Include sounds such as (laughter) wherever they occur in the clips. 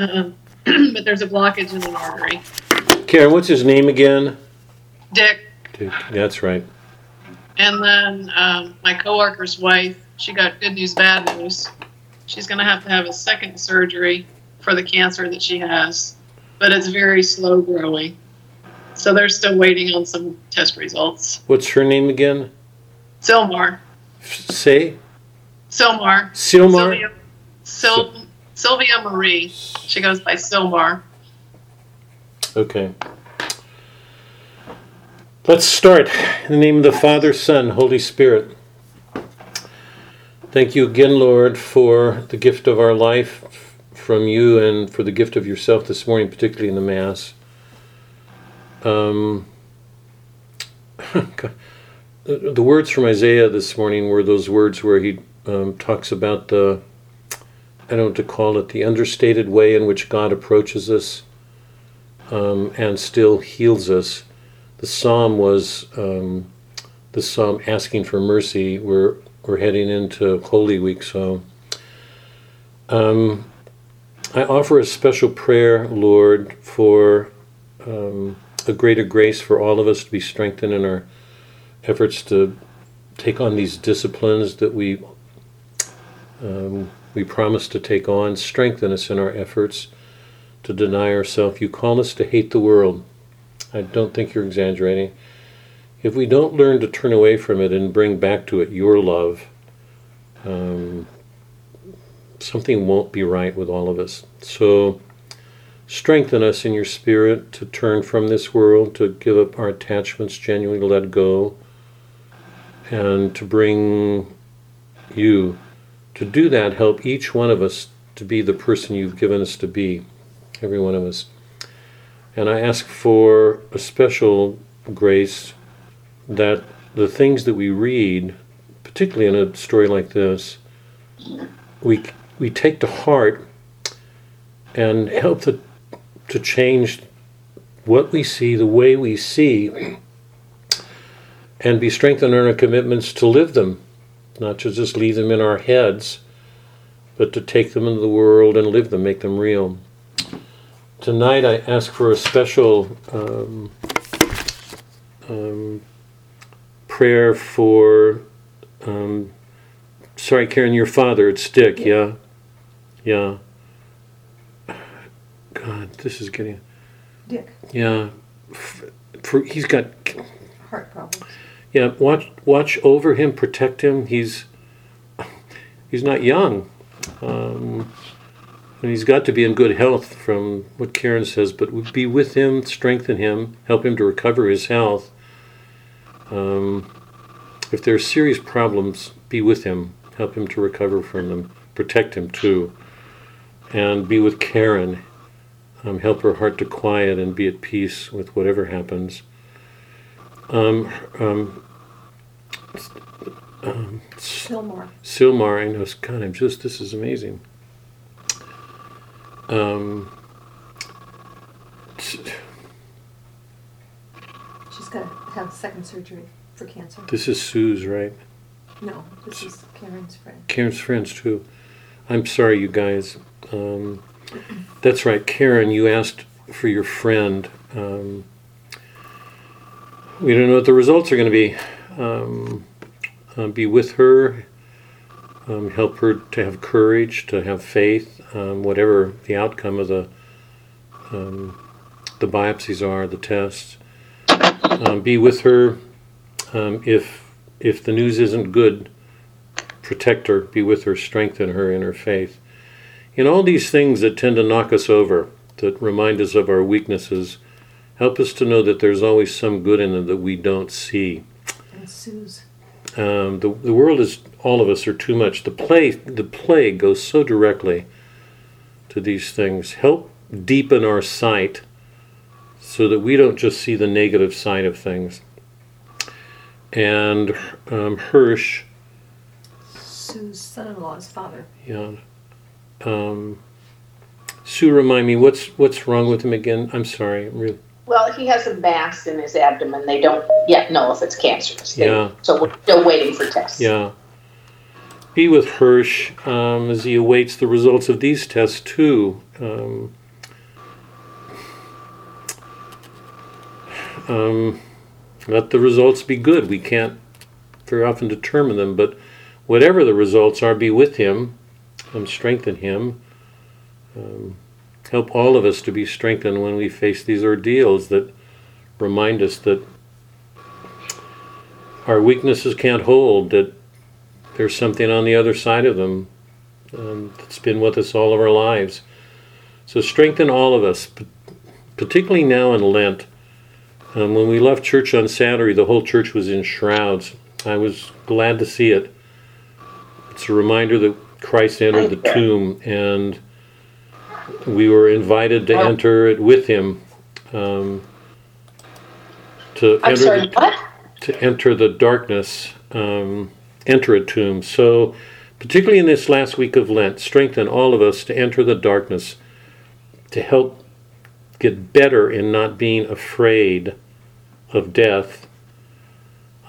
um, (clears throat) but there's a blockage in an artery. Karen, what's his name again? Dick, Dick. That's right. and then um, my coworker's wife, she got good news, bad news. She's going to have to have a second surgery for the cancer that she has, but it's very slow growing. So they're still waiting on some test results. What's her name again? Silmar. Say Silmar. Silmar. Sylvia, Sil- Sylvia Marie. She goes by Silmar. Okay. Let's start. In the name of the Father, Son, Holy Spirit. Thank you again, Lord, for the gift of our life from you and for the gift of yourself this morning, particularly in the Mass. Um, (laughs) the, words from Isaiah this morning were those words where he um, talks about the, I don't know to call it, the understated way in which God approaches us um, and still heals us. The psalm was um, the psalm asking for mercy. We're we're heading into Holy Week, so um, I offer a special prayer, Lord, for um, a greater grace for all of us to be strengthened in our efforts to take on these disciplines that we um, we promise to take on. Strengthen us in our efforts to deny ourselves. You call us to hate the world. I don't think you're exaggerating. If we don't learn to turn away from it and bring back to it your love, um, something won't be right with all of us. So, strengthen us in your spirit to turn from this world, to give up our attachments, genuinely let go, and to bring you. To do that, help each one of us to be the person you've given us to be every one of us. And I ask for a special grace that the things that we read, particularly in a story like this, we we take to heart and help to to change what we see, the way we see, and be strengthened in our commitments to live them, not to just leave them in our heads, but to take them into the world and live them, make them real. Tonight I ask for a special um, um, prayer for. Um, sorry, Karen, your father. It's Dick. Yeah, yeah. God, this is getting. Dick, Yeah, F- for, he's got. heart problems. Yeah, watch watch over him, protect him. He's he's not young. Um, and he's got to be in good health from what Karen says, but be with him, strengthen him, help him to recover his health. Um, if there are serious problems, be with him, help him to recover from them, protect him too. And be with Karen, um, help her heart to quiet and be at peace with whatever happens. Um, um, um, Fillmore. Silmar, I know, God, I'm just, this is amazing. Um, She's got to have second surgery for cancer. this is Sue's, right? No, this is Karen's friend. Karen's friends, too. I'm sorry, you guys. Um, that's right, Karen, you asked for your friend. Um, we don't know what the results are going to be. Um, uh, be with her, um, help her to have courage, to have faith, um, whatever the outcome of the um, the biopsies are, the tests. Um, be with her um, if if the news isn't good. Protect her, be with her, strengthen her in her faith. In all these things that tend to knock us over, that remind us of our weaknesses, help us to know that there's always some good in them that we don't see. Sue's. Um, the, the world is all of us are too much. The plague the plague goes so directly to these things. Help deepen our sight so that we don't just see the negative side of things. And um, Hirsch, Sue's son-in-law's father. yeah. Um, Sue, remind me what's what's wrong with him again? I'm sorry. Really, Well, he has a mass in his abdomen. They don't yet know if it's cancerous. They- Yeah. So we're still waiting for tests. yeah. be with Hirsch um, as he awaits the results of these tests too. Um, um, let the results be good. We can't very often determine them, but whatever the results are, be with him, um, strengthen him. Help all of us to be strengthened when we face these ordeals that remind us that our weaknesses can't hold, that there's something on the other side of them um, that's been with us all of our lives. So strengthen all of us, particularly now in Lent. Um, when we left church on Saturday, the whole church was in shrouds. I was glad to see it. It's a reminder that Christ entered the tomb, and we were invited to enter it with Him. Um, to I'm enter sorry, the, what? to enter the darkness, um, enter a tomb. So, particularly in this last week of Lent, strengthen all of us to enter the darkness, to help get better in not being afraid of death,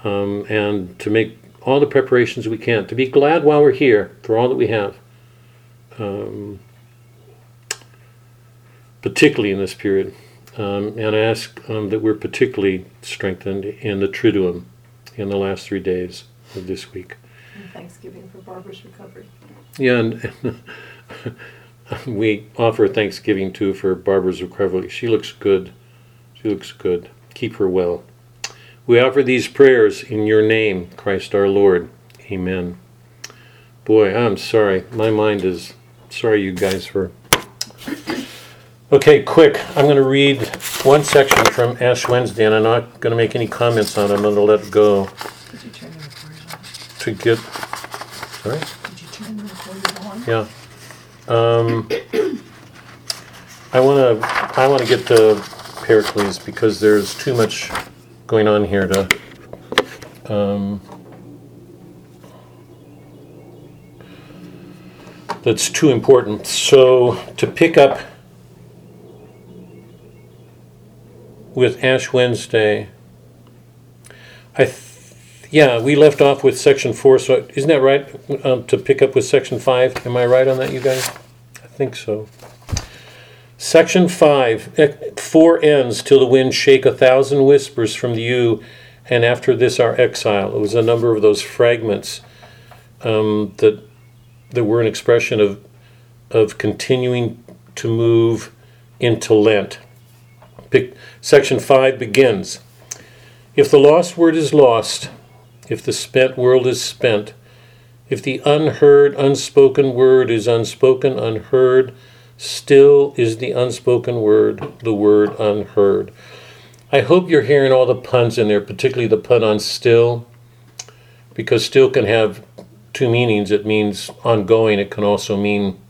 um, and to make all the preparations we can, to be glad while we're here for all that we have. Um, particularly in this period. Um, and I ask um, that we're particularly strengthened in the Triduum in the last three days of this week. And Thanksgiving for Barbara's recovery. Yeah, and (laughs) we offer thanksgiving too for Barbara's recovery. She looks good. She looks good. Keep her well. We offer these prayers in your name, Christ our Lord. Amen. Boy, I'm sorry. My mind is sorry, you guys, for. Okay, quick. I'm going to read one section from Ash Wednesday, and I'm not going to make any comments on it. I'm going to let it go Did you turn the recording on? to get. Sorry? Did you turn the recording on? Yeah. Um, I want to I want to get to Pericles because there's too much going on here to. Um, that's too important. So to pick up with Ash Wednesday, I. Th- yeah, we left off with section four, so isn't that right? Um, to pick up with section five, am I right on that, you guys? I think so. Section five, eh, four ends till the wind shake a thousand whispers from the yew, and after this our exile. It was a number of those fragments um, that that were an expression of of continuing to move into Lent. Section five begins. If the lost word is lost, if the spent world is spent, if the unheard, unspoken word is unspoken, unheard, still is the unspoken word, the word unheard. I hope you're hearing all the puns in there, particularly the pun on still, because still can have two meanings. It means ongoing, it can also mean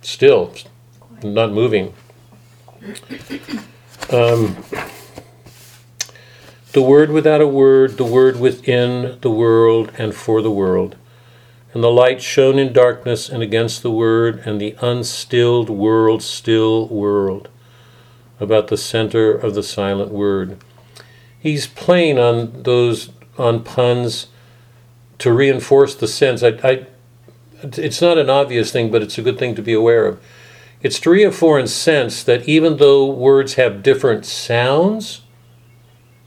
still, not moving. Um, the word without a word, the word within the world and for the world. And the light shone in darkness and against the word, and the unstilled world, still world, about the center of the silent word. He's playing on those on puns to reinforce the sense. I, I, it's not an obvious thing, but it's a good thing to be aware of. It's to reinforce sense that even though words have different sounds,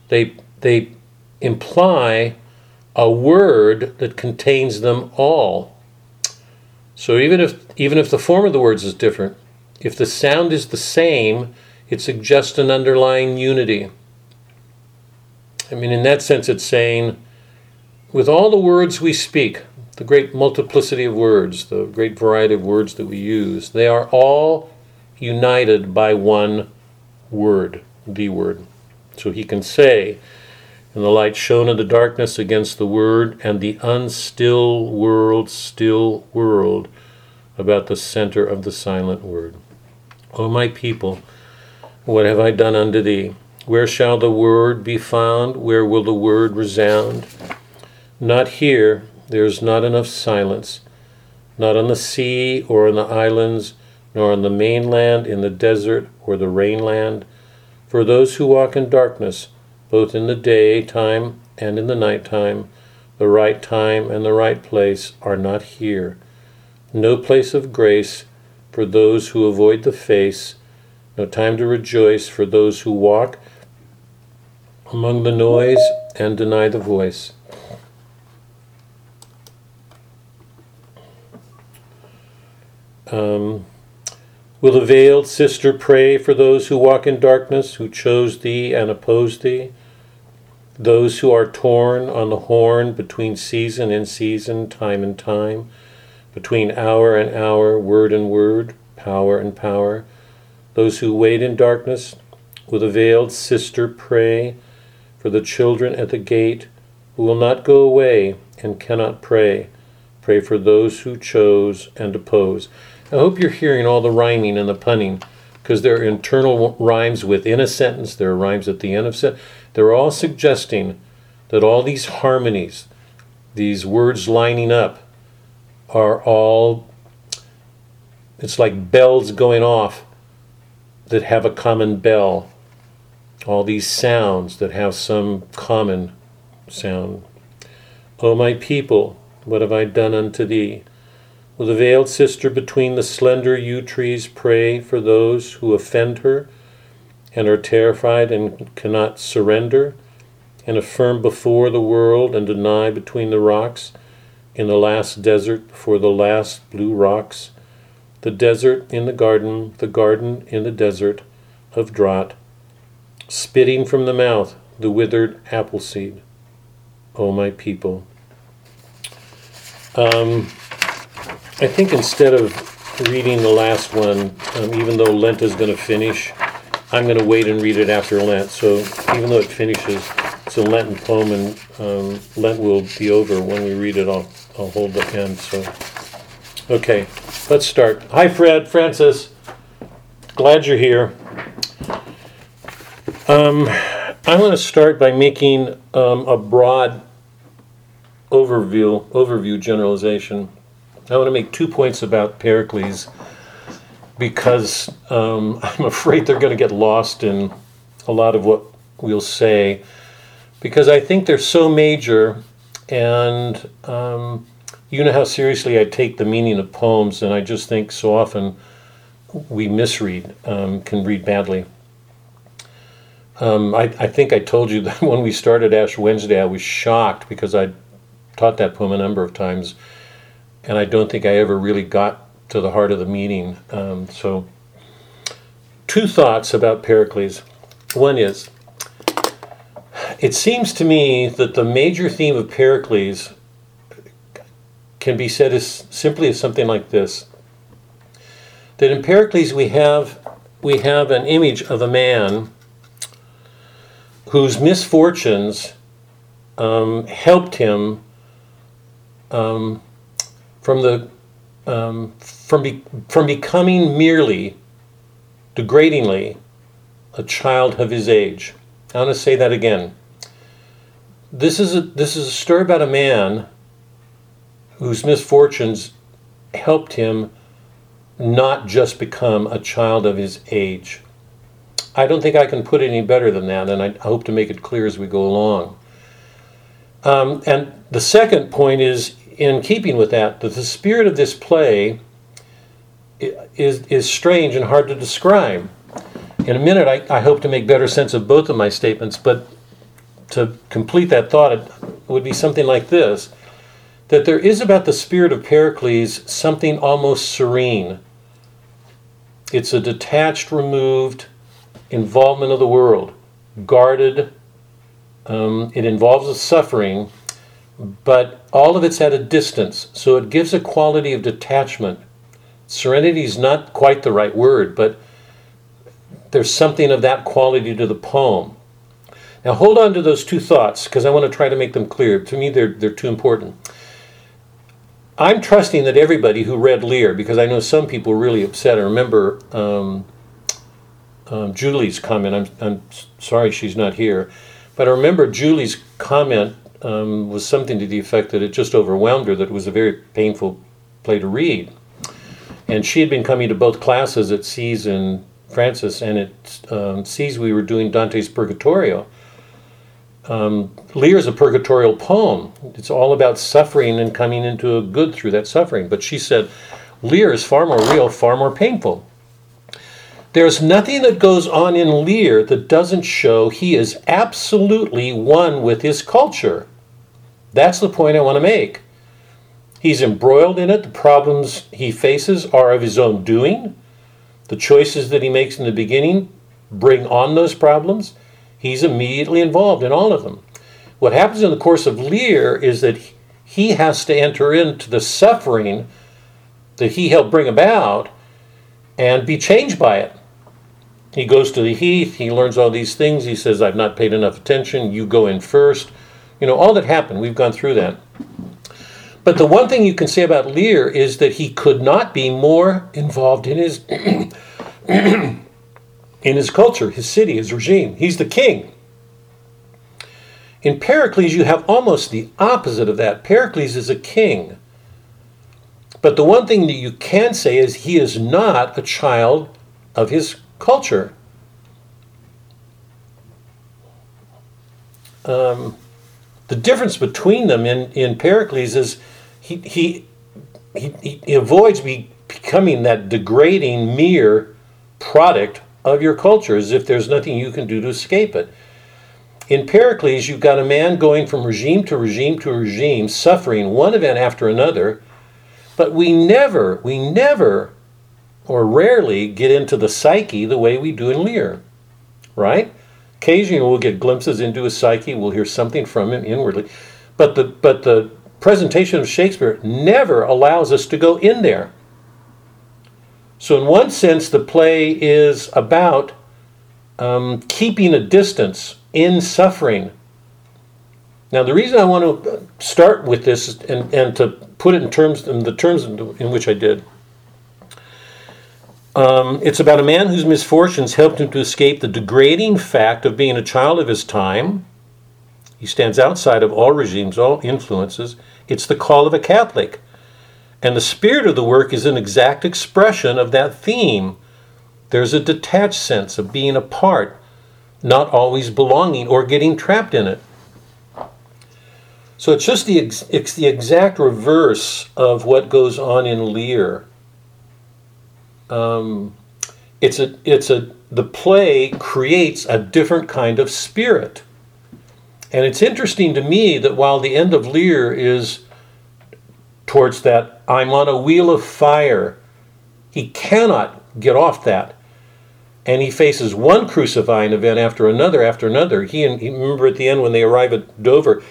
they they imply a word that contains them all. So even if even if the form of the words is different, if the sound is the same, it suggests an underlying unity. I mean, in that sense, it's saying, with all the words we speak, the great multiplicity of words, the great variety of words that we use, they are all united by one word, the word. So he can say, and the light shone in the darkness against the word, and the unstill world, still world, about the center of the silent word. O my people, what have I done unto thee? Where shall the word be found? Where will the word resound? Not here, there is not enough silence, not on the sea or in the islands, nor on the mainland, in the desert or the rainland. For those who walk in darkness, both in the daytime and in the nighttime, The right time and the right place are not here. No place of grace for those who avoid the face, no time to rejoice for those who walk among the noise and deny the voice. Um, will the veiled sister pray for those who walk in darkness, who chose thee and oppose thee? Those who are torn on the horn between season and season, time and time, between hour and hour, word and word, power and power. Those who wait in darkness, will the veiled sister pray for the children at the gate who will not go away and cannot pray. Pray for those who chose and oppose. I hope you're hearing all the rhyming and the punning because there are internal rhymes within a sentence, there are rhymes at the end of sentence. They're all suggesting that all these harmonies, these words lining up, are all, it's like bells going off that have a common bell. All these sounds that have some common sound. O my people, what have I done unto thee? Will the veiled sister between the slender yew trees pray for those who offend her and are terrified and cannot surrender, and affirm before the world and deny between the rocks in the last desert before the last blue rocks, the desert in the garden, the garden in the desert of drought, spitting from the mouth the withered apple seed. O my people. Um, I think instead of reading the last one, um, even though Lent is going to finish, I'm going to wait and read it after Lent. So even though it finishes, it's a Lenten poem, and um, Lent will be over when we read it. I'll I'll hold the pen. So okay, let's start. Hi, Fred, Francis. Glad you're here. Um, I'm going to start by making um, a broad overview overview generalization. I want to make two points about Pericles because um, (laughs) I'm afraid they're going to get lost in a lot of what we'll say because I think they're so major and um, you know how seriously I take the meaning of poems, and I just think so often we misread, um, can read badly. Um, I, I think I told you (laughs) that when we started Ash Wednesday, I was shocked because I taught that poem a number of times, and I don't think I ever really got to the heart of the meaning. Um, so, two thoughts about Pericles. One is, it seems to me that the major theme of Pericles can be said as simply as something like this that in Pericles we have we have an image of a man whose misfortunes um, helped him um, from the um, from be, from becoming merely degradingly a child of his age. I want to say that again. This is a this is a story about a man whose misfortunes helped him not just become a child of his age. I don't think I can put it any better than that, and I hope to make it clear as we go along. Um, and the second point is in keeping with that, that the spirit of this play is, is strange and hard to describe. In a minute, I, I hope to make better sense of both of my statements, but to complete that thought, it would be something like this that there is about the spirit of Pericles something almost serene. It's a detached, removed involvement of the world, guarded. Um, it involves a suffering, but all of it's at a distance, so it gives a quality of detachment. Serenity is not quite the right word, but there's something of that quality to the poem. Now hold on to those two thoughts because I want to try to make them clear. To me, they're, they're too important. I'm trusting that everybody who read Lear, because I know some people were really upset. I remember um, um, Julie's comment. I'm, I'm sorry she's not here, but I remember Julie's comment um, was something to the effect that it just overwhelmed her, that it was a very painful play to read. And she had been coming to both classes at Seas and Francis, and at um, Seas we were doing Dante's Purgatorio. Um, Lear is a purgatorial poem. It's all about suffering and coming into a good through that suffering. But she said, Lear is far more real, far more painful. There's nothing that goes on in Lear that doesn't show he is absolutely one with his culture. That's the point I want to make. He's embroiled in it. The problems he faces are of his own doing. The choices that he makes in the beginning bring on those problems. He's immediately involved in all of them. What happens in the course of Lear is that he has to enter into the suffering that he helped bring about and be changed by it. He goes to the heath, he learns all these things. He says, I've not paid enough attention, you go in first. You know, all that happened, we've gone through that. But the one thing you can say about Lear is that he could not be more involved in his (clears throat) in his culture, his city, his regime. He's the king. In Pericles, you have almost the opposite of that. Pericles is a king. But the one thing that you can say is he is not a child of his culture. Um, the difference between them in, in Pericles is he, he, he, he avoids be, becoming that degrading mere product of your culture as if there's nothing you can do to escape it. In Pericles, you've got a man going from regime to regime to regime, suffering one event after another, but we never, we never, or rarely get into the psyche the way we do in Lear, right? Occasionally we'll get glimpses into his psyche, we'll hear something from him inwardly, but the, but the presentation of Shakespeare never allows us to go in there. So, in one sense, the play is about um, keeping a distance in suffering. Now, the reason I want to start with this and, and to put it in terms in the terms in which I did, um, it's about a man whose misfortunes helped him to escape the degrading fact of being a child of his time. He stands outside of all regimes, all influences. It's the call of a Catholic. And the spirit of the work is an exact expression of that theme. There's a detached sense of being apart, not always belonging or getting trapped in it. So it's just the, ex- it's the exact reverse of what goes on in Lear. Um, it's a, it's a, the play creates a different kind of spirit. And it's interesting to me that while the end of Lear is towards that, I'm on a wheel of fire, he cannot get off that. And he faces one crucifying event after another after another. He and he, remember at the end when they arrive at Dover,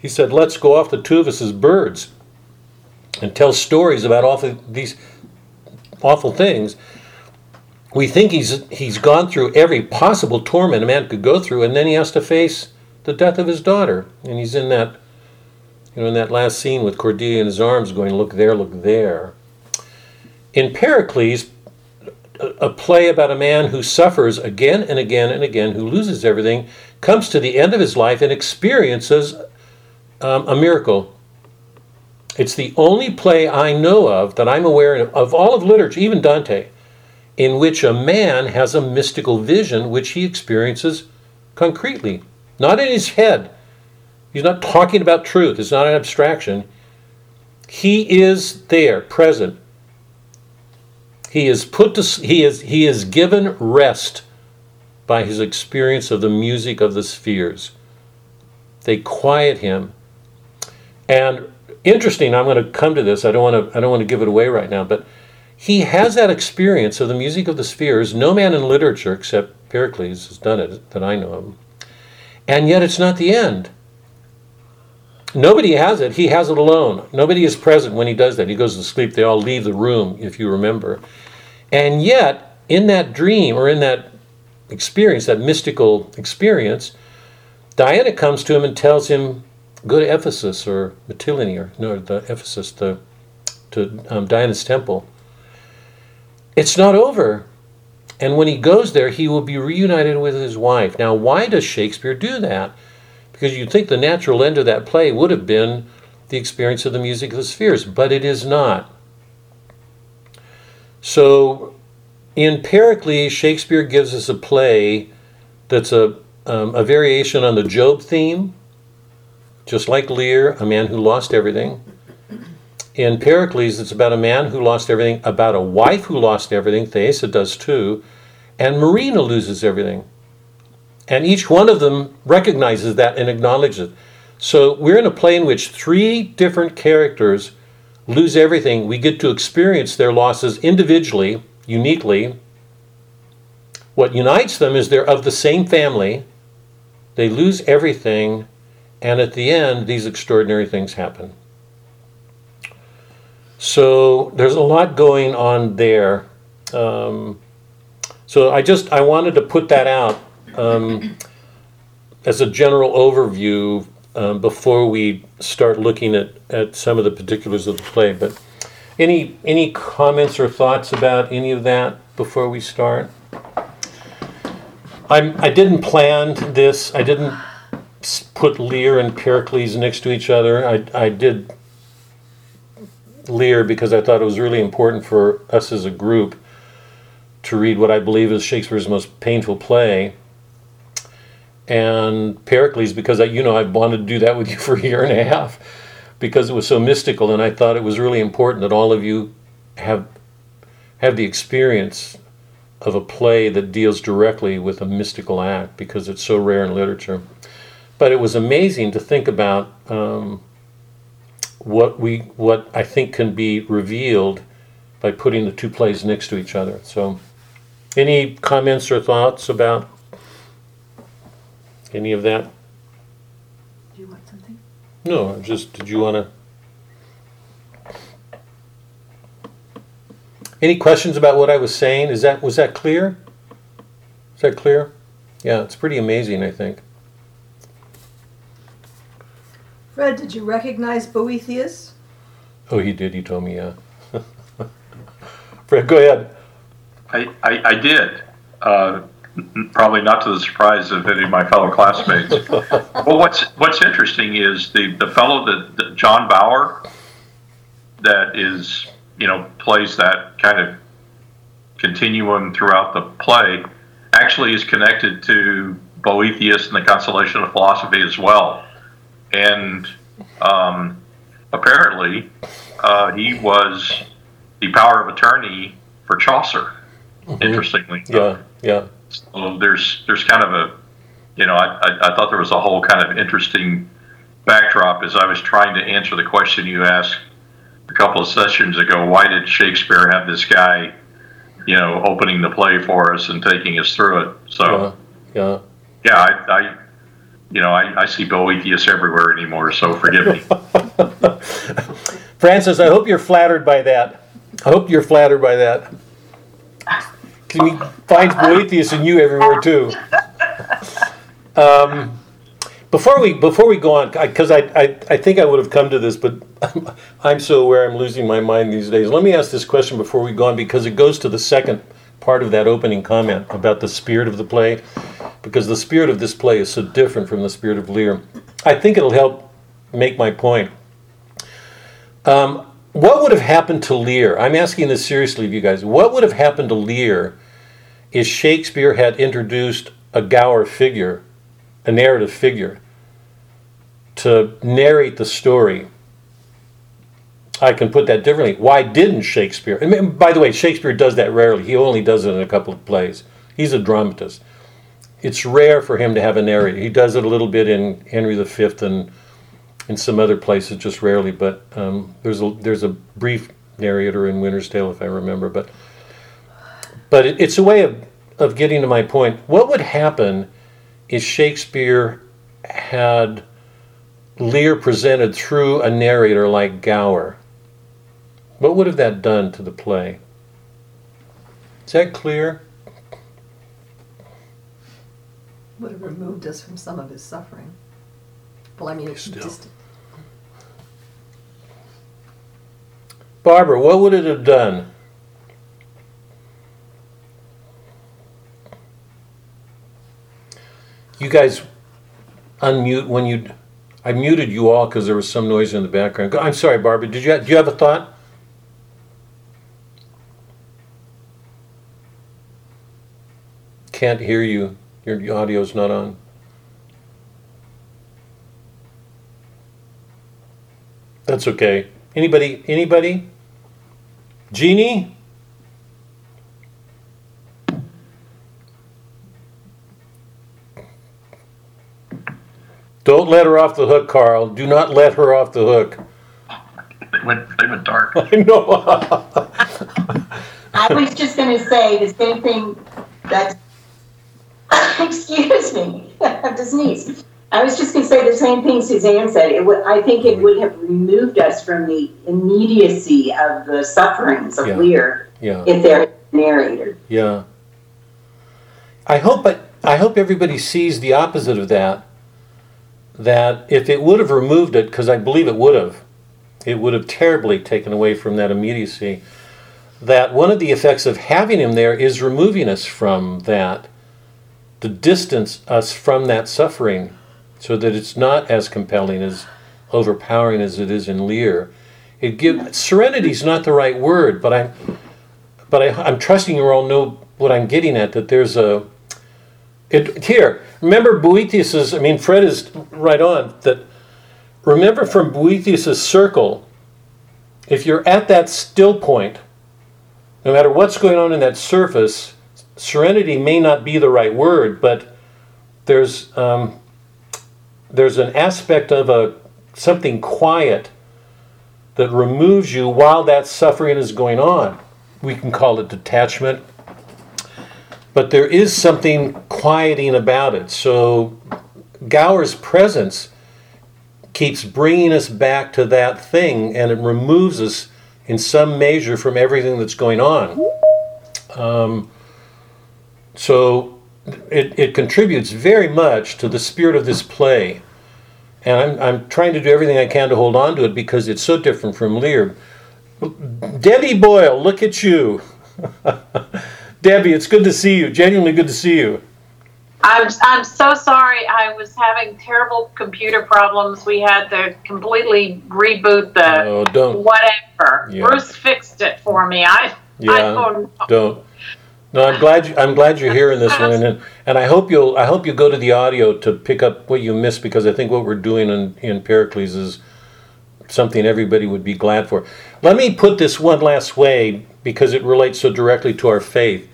he said, "Let's go off the two of us as birds," and tell stories about awful these awful things. We think he's he's gone through every possible torment a man could go through, and then he has to face the death of his daughter, and he's in that, you know, in that last scene with Cordelia in his arms, going, "Look there, look there." In Pericles, a play about a man who suffers again and again and again, who loses everything, comes to the end of his life and experiences um, a miracle. It's the only play I know of that I'm aware of, of all of literature, even Dante, in which a man has a mystical vision which he experiences concretely, not in his head. He's not talking about truth, it's not an abstraction. He is there, present. He is put to he is he is given rest by his experience of the music of the spheres. They quiet him. And interesting, I'm going to come to this. I don't want to I don't want to give it away right now, but he has that experience of the music of the spheres. No man in literature except Pericles has done it that I know of. And yet it's not the end. Nobody has it. He has it alone. Nobody is present when he does that. He goes to sleep. They all leave the room, if you remember. And yet, in that dream or in that experience, that mystical experience, Diana comes to him and tells him, "Go to Ephesus or Mytilene or no, the Ephesus, the to um, Diana's temple. It's not over." And when he goes there, he will be reunited with his wife. Now, why does Shakespeare do that? Because you'd think the natural end of that play would have been the experience of the music of the spheres, but it is not. So in Pericles, Shakespeare gives us a play that's a um, a variation on the Job theme, just like Lear, a man who lost everything. In Pericles, it's about a man who lost everything, about a wife who lost everything. Thaisa does too. And Marina loses everything. And each one of them recognizes that and acknowledges it. So we're in a play in which three different characters lose everything. We get to experience their losses individually, uniquely. What unites them is they're of the same family. They lose everything, and at the end, these extraordinary things happen. So there's a lot going on there. Um, so I just I wanted to put that out um, as a general overview um, before we start looking at, at some of the particulars of the play. But any any comments or thoughts about any of that before we start? I'm I didn't plan this. I didn't put Lear and Pericles next to each other. I I did Lear because I thought it was really important for us as a group to read what I believe is Shakespeare's most painful play. And Pericles because I, you know I've wanted to do that with you (laughs) for a year and a half because it was so mystical and I thought it was really important that all of you have have the experience of a play that deals directly with a mystical act because it's so rare in literature. But it was amazing to think about um, what we what I think can be revealed by putting the two plays next to each other. So, any comments or thoughts about any of that? Do you want something? No, just did you want to? Any questions about what I was saying? Is that was that clear? Is that clear? Yeah, it's pretty amazing. I think. Fred, did you recognize Boethius? Oh, he did. He told me. Yeah. (laughs) Fred, go ahead. I, I, I did. Uh, probably not to the surprise of any of my fellow classmates. (laughs) well, what's what's interesting is the, the fellow that, that John Gower that is you know plays that kind of continuum throughout the play actually is connected to Boethius and the Consolation of Philosophy as well, and um, apparently uh, he was the power of attorney for Chaucer. Interestingly, Yeah, yeah. so there's there's kind of a, you know, I, I, I thought there was a whole kind of interesting backdrop as I was trying to answer the question you asked a couple of sessions ago. Why did Shakespeare have this guy, you know, opening the play for us and taking us through it? So Yeah, yeah. yeah, I, I you know, I, I see Boethius everywhere anymore. So forgive me. (laughs) Francis, I hope you're flattered by that. I hope you're flattered by that. Can we find Boethius in you everywhere too? Um, before we before we go on, because I, I, I think I would have come to this, but (laughs) I'm so aware I'm losing my mind these days. Let me ask this question before we go on, because it goes to the second part of that opening comment about the spirit of the play, because the spirit of this play is so different from the spirit of Lear. I think it'll help make my point. Um, what would have happened to Lear? I'm asking this seriously of you guys. What would have happened to Lear if Shakespeare had introduced a Gower figure, a narrative figure, to narrate the story? I can put that differently. Why didn't Shakespeare? And then, by the way, Shakespeare does that rarely. He only does it in a couple of plays. He's a dramatist. It's rare for him to have a narrator. He does it a little bit in Henry V and in some other places, just rarely. But um, there's a there's a brief narrator in Winter's Tale, if I remember. But but it, it's a way of of getting to my point. What would happen if Shakespeare had Lear presented through a narrator like Gower? What would have that done to the play? Is that clear? Would have removed us from some of his suffering. Well, I mean, it's Still. just, Barbara, what would it have done? You guys unmute when you. I muted you all because there was some noise in the background. I'm sorry, Barbara. Did you do you have a thought? Can't hear you. Your audio's not on. That's okay. Anybody? Anybody? Jeannie? Don't let her off the hook, Carl. Do not let her off the hook. They went, they went dark. (laughs) I know. (laughs) I was just going to say the same thing that (coughs) excuse me, (laughs) I have to sneeze. I was just gonna say the same thing Suzanne said. It would, I think it would have removed us from the immediacy of the sufferings of Yeah. Lear yeah. if they're narrator. Yeah. I hope, but I hope everybody sees the opposite of that. That if it would have removed it, because I believe it would have, it would have terribly taken away from that immediacy. That one of the effects of having him there is removing us from that, to distance us from that suffering, so that it's not as compelling as overpowering as it is in Lear. It give serenity is not the right word, but I but I, I'm trusting you all know what I'm getting at. That there's a it here. Remember Boethius's. I mean, Fred is right on. That remember from Boethius's circle. If you're at that still point, no matter what's going on in that surface, serenity may not be the right word, but there's um, there's an aspect of a something quiet that removes you while that suffering is going on we can call it detachment, but there is something quieting about it. So Gower's presence keeps bringing us back to that thing and it removes us in some measure from everything that's going on. Um, so it, it contributes very much to the spirit of this play. And I'm, I'm trying to do everything I can to hold on to it because it's so different from Lear. Debbie Boyle, look at you. (laughs) Debbie, it's good to see you. Genuinely good to see you. I'm, I'm so sorry. I was having terrible computer problems. We had to completely reboot the Oh, don't. whatever. Yeah. Bruce fixed it for me. I, I Yeah, don't know. don't. No, I'm glad. You, I'm glad you're here in this one, and and I hope you'll. I hope you go to the audio to pick up what you missed because I think what we're doing in in Pericles is something everybody would be glad for. Let me put this one last way because it relates so directly to our faith.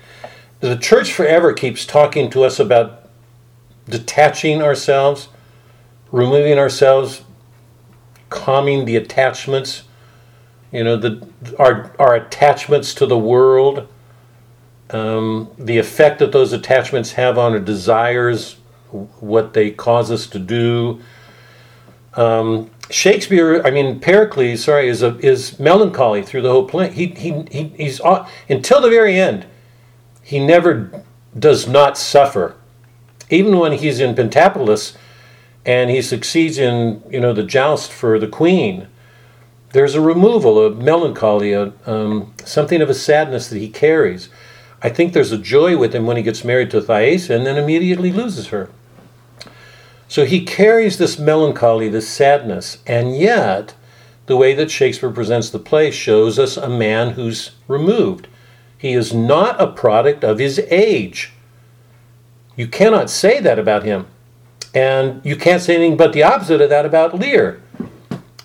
The church forever keeps talking to us about detaching ourselves, removing ourselves, calming the attachments, you know, the our our attachments to the world, um, the effect that those attachments have on our desires, what they cause us to do. Um, Shakespeare, I mean Pericles, sorry, is a, is melancholy through the whole play. He he, he he's until the very end. He never does not suffer, even when he's in Pentapolis, and he succeeds in you know the joust for the queen. There's a removal of melancholy, a, um, something of a sadness that he carries. I think there's a joy with him when he gets married to Thaisa and then immediately loses her. So he carries this melancholy, this sadness, and yet the way that Shakespeare presents the play shows us a man who's removed. He is not a product of his age. You cannot say that about him. And you can't say anything but the opposite of that about Lear.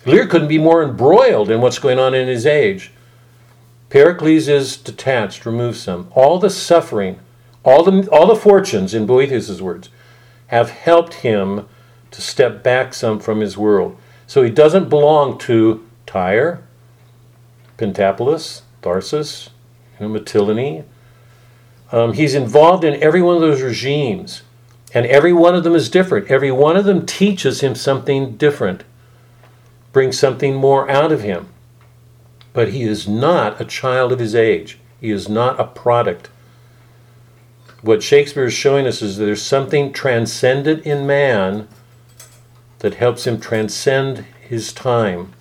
Lear couldn't be more embroiled in what's going on in his age. Pericles is detached, removes some. All the suffering, all the all the fortunes, in Boethius's words, have helped him to step back some from his world. So he doesn't belong to Tyre, Pentapolis, Tharsus, you know, Mytilene. Um, he's involved in every one of those regimes, and every one of them is different. Every one of them teaches him something different, brings something more out of him. But he is not a child of his age. He is not a product. What Shakespeare is showing us is there's something transcendent in man that helps him transcend his time.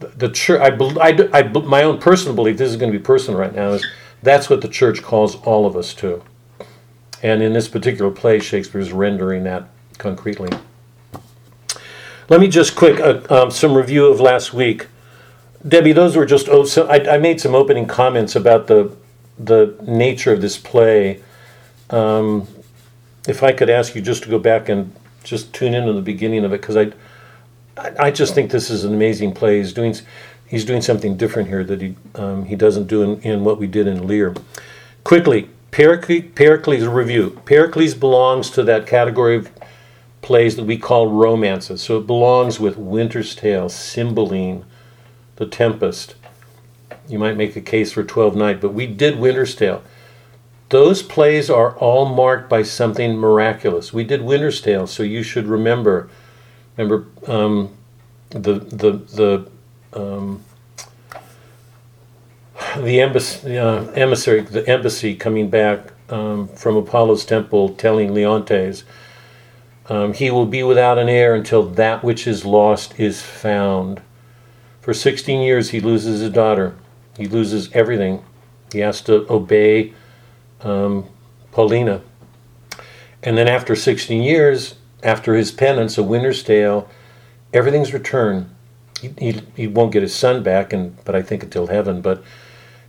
The, the church, I, I, I my own personal belief, this is going to be personal right now, is that's what the church calls all of us to. And in this particular play, Shakespeare is rendering that concretely. Let me just quick uh, um, some review of last week. Debbie, those were just oh, so I, I made some opening comments about the the nature of this play. Um, if I could ask you just to go back and just tune in to the beginning of it, because I I, just think this is an amazing play. He's doing he's doing something different here that he um, he doesn't do in, in what we did in Lear. Quickly, Pericles, Pericles review. Pericles belongs to that category of plays that we call romances. So it belongs with Winter's Tale, Cymbeline, The Tempest. You might make a case for Twelfth Night, but we did Winter's Tale. Those plays are all marked by something miraculous. We did Winter's Tale, so you should remember. Remember um, the the the um, the embassy, uh, emissary, the embassy coming back um, from Apollo's temple, telling Leontes, um, he will be without an heir until that which is lost is found. For 16 years, he loses his daughter. He loses everything. He has to obey um, Paulina. And then, after 16 years, after his penance, a winter's tale, everything's returned. He, he, he won't get his son back, and but I think until heaven. But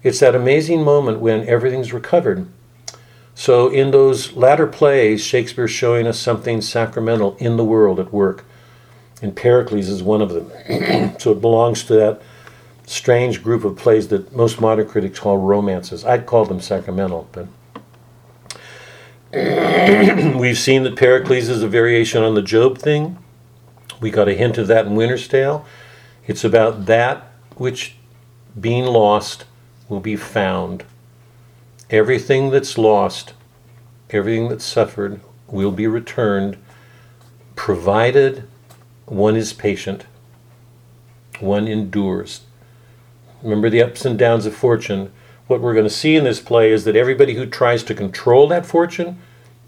it's that amazing moment when everything's recovered. So, in those latter plays, Shakespeare's showing us something sacramental in the world at work. And Pericles is one of them. (clears throat) so, it belongs to that strange group of plays that most modern critics call romances. I'd call them sacramental, but. (clears throat) We've seen that Pericles is a variation on the Job thing. We got a hint of that in Winter's Tale. It's about that which, being lost, will be found. Everything that's lost, everything that's suffered, will be returned, provided one is patient, one endures. Remember the ups and downs of fortune. What we're going to see in this play is that everybody who tries to control that fortune,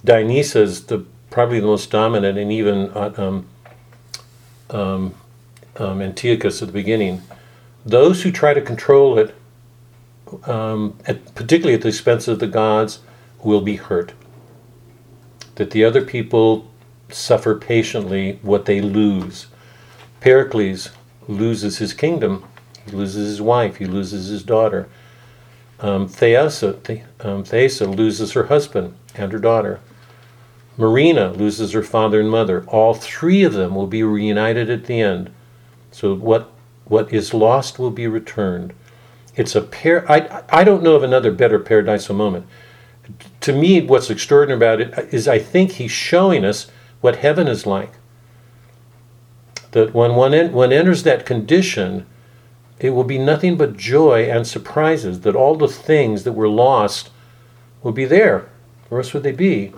Dionysa is the, probably the most dominant, and even uh, um, um, um, Antiochus at the beginning. Those who try to control it um, at, particularly at the expense of the gods, will be hurt. That the other people suffer patiently what they lose. Pericles loses his kingdom, he loses his wife, he loses his daughter. Um, Thaisa, the, um, Thaisa loses her husband and her daughter. Marina loses her father and mother. All three of them will be reunited at the end. So what what is lost will be returned. It's a pair. I I don't know of another better paradisal moment. To me, what's extraordinary about it is I think he's showing us what heaven is like. That when one en- one enters that condition, it will be nothing but joy and surprises. That all the things that were lost will be there. Where else would they be?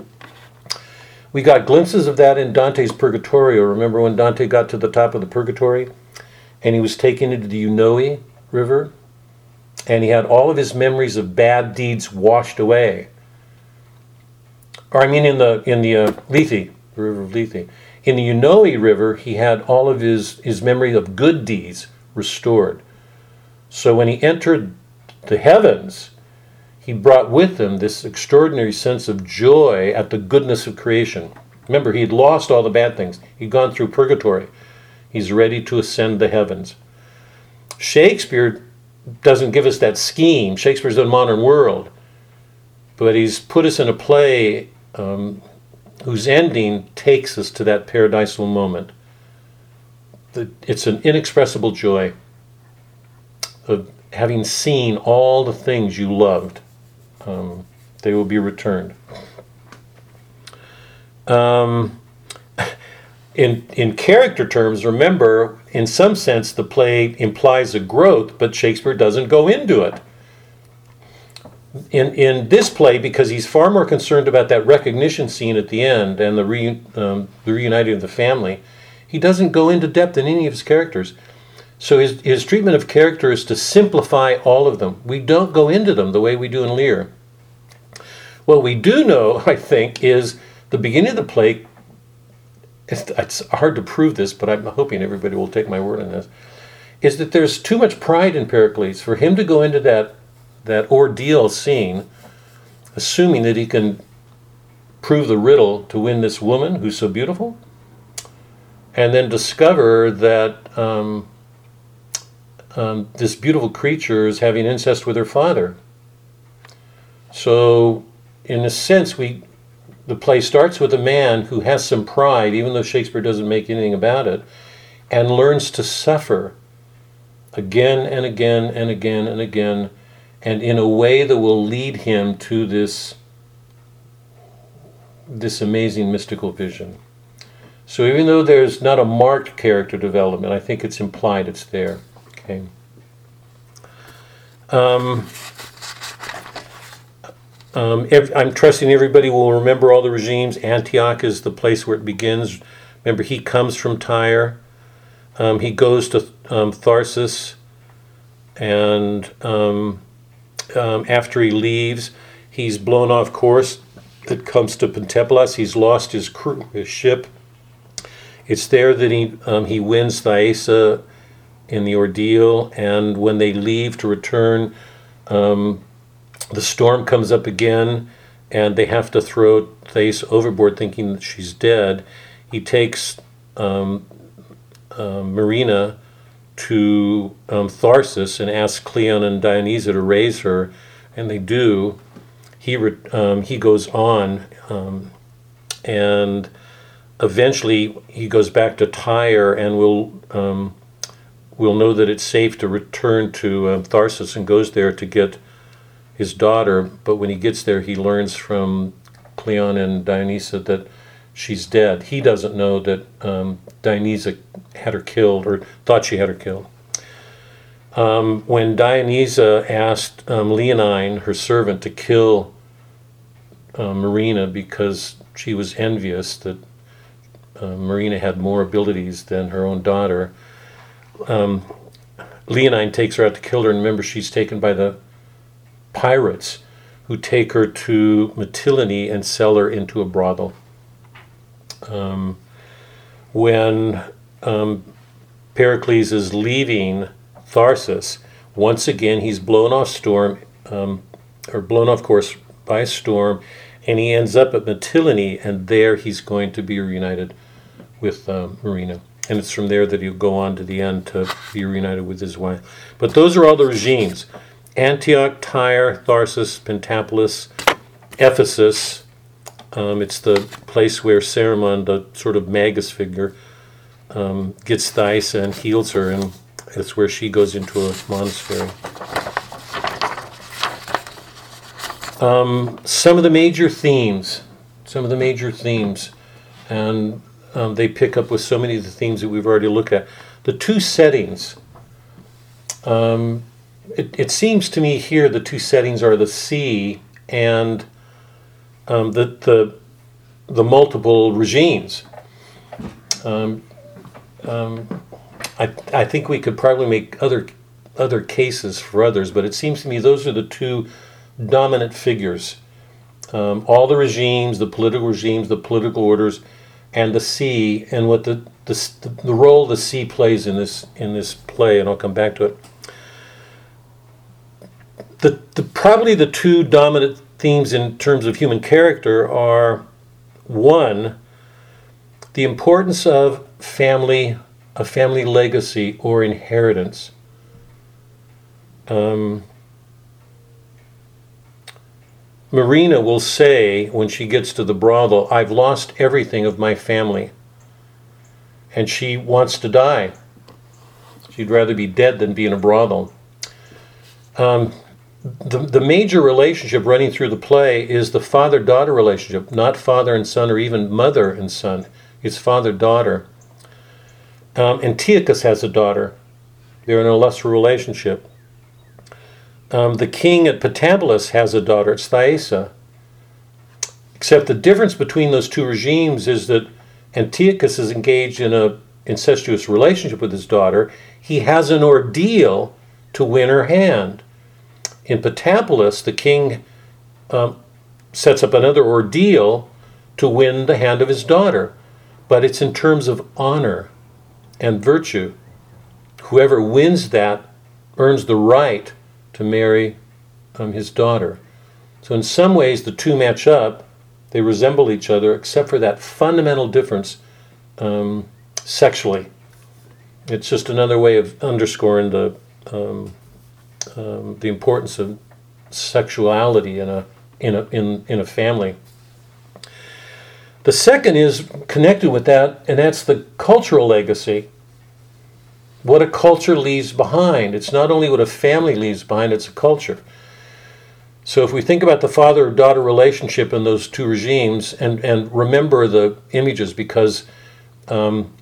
We got glimpses of that in Dante's Purgatorio. Remember when Dante got to the top of the Purgatory, and he was taken into the Eunoe River, and he had all of his memories of bad deeds washed away. Or I mean, in the in the uh, Lethe, the river of Lethe, in the Eunoe River, he had all of his his memory of good deeds restored. So when he entered the heavens, he brought with him this extraordinary sense of joy at the goodness of creation. Remember, he'd lost all the bad things. He'd gone through purgatory. He's ready to ascend the heavens. Shakespeare doesn't give us that scheme. Shakespeare's a modern world, but he's put us in a play um, whose ending takes us to that paradisal moment. It's an inexpressible joy of having seen all the things you loved. Um, they will be returned. Um, (laughs) in in character terms, remember, in some sense, the play implies a growth, but Shakespeare doesn't go into it. In in this play, because he's far more concerned about that recognition scene at the end and the um, the reuniting of the family, he doesn't go into depth in any of his characters. So his his treatment of character is to simplify all of them. We don't go into them the way we do in Lear. What we do know, (laughs) I think, is the beginning of the play it's hard to prove this, but I'm hoping everybody will take my word on this, is that there's too much pride in Pericles for him to go into that that ordeal scene, assuming that he can prove the riddle to win this woman who's so beautiful, and then discover that um, um, this beautiful creature is having incest with her father. So, in a sense, we the play starts with a man who has some pride, even though Shakespeare doesn't make anything about it. and learns to suffer again and again and again and again, and in a way that will lead him to this this amazing mystical vision. So even though there's not a marked character development, I think it's implied it's there. Okay. Um, um, I'm trusting everybody will remember all the regimes. Antioch is the place where it begins. Remember, he comes from Tyre. Um, he goes to um, Tharsus, and um, after he leaves, he's blown off course. It comes to Pentapolis. He's lost his crew, his ship. It's there that he um, he wins Thaisa in the ordeal, and when they leave to return, um, the storm comes up again, and they have to throw Thais overboard, thinking that she's dead. He takes um, uh, Marina to um, Tharsus and asks Cleon and Dionysa to raise her, and they do. He re- um, he goes on, um, and eventually he goes back to Tyre, and will um, will know that it's safe to return to um, Tharsus, and goes there to get his daughter. But when he gets there, he learns from Cleon and Dionysa that she's dead. He doesn't know that um, Dionysa had her killed or thought she had her killed. Um, when Dionysa asked um, Leonine, her servant, to kill uh, Marina because she was envious that uh, Marina had more abilities than her own daughter, um, Leonine takes her out to kill her, and remember, she's taken by the pirates who take her to Mytilene and sell her into a brothel. Um, when um, Pericles is leaving Tharsus, once again he's blown off storm um, or blown off course by a storm, and he ends up at Mytilene, and there he's going to be reunited with uh, Marina. And it's from there that he'll go on to the end to be reunited with his wife. But those are all the regimes Antioch, Tyre, Tharsus, Pentapolis, Ephesus. Um, it's the place where Cerimon, the sort of magus figure, um, gets Thaisa and heals her, and it's where she goes into a monastery. Um, some of the major themes, some of the major themes, and um, they pick up with so many of the themes that we've already looked at. The two settings. Um, it, it seems to me here the two settings are the sea and um, the, the the multiple regimes. Um, um, I, I think we could probably make other other cases for others, but it seems to me those are the two dominant figures. Um, all the regimes, the political regimes, the political orders, and the sea, and what the, the the role the sea plays in this in this play, and I'll come back to it. The, the probably the two dominant themes in terms of human character are one, the importance of family, a family legacy or inheritance. Um, Marina will say when she gets to the brothel, I've lost everything of my family. And she wants to die. She'd rather be dead than be in a brothel. Um, the, the major relationship running through the play is the father daughter relationship, not father and son or even mother and son. It's father daughter. Um, Antiochus has a daughter. They're in a lesser relationship. Um, the king at Pentapolis has a daughter, it's Thaisa. Except the difference between those two regimes is that Antiochus is engaged in a incestuous relationship with his daughter. He has an ordeal to win her hand. In Pentapolis, the king um, sets up another ordeal to win the hand of his daughter, but it's in terms of honor and virtue. Whoever wins that earns the right to marry um, his daughter. So, in some ways, the two match up. They resemble each other, except for that fundamental difference um, sexually. It's just another way of underscoring the um, um, the importance of sexuality in a in a in, in a family. The second is connected with that, and that's the cultural legacy. what a culture leaves behind. It's not only what a family leaves behind, it's a culture. So if we think about the father daughter relationship in those two regimes and, and remember the images because um,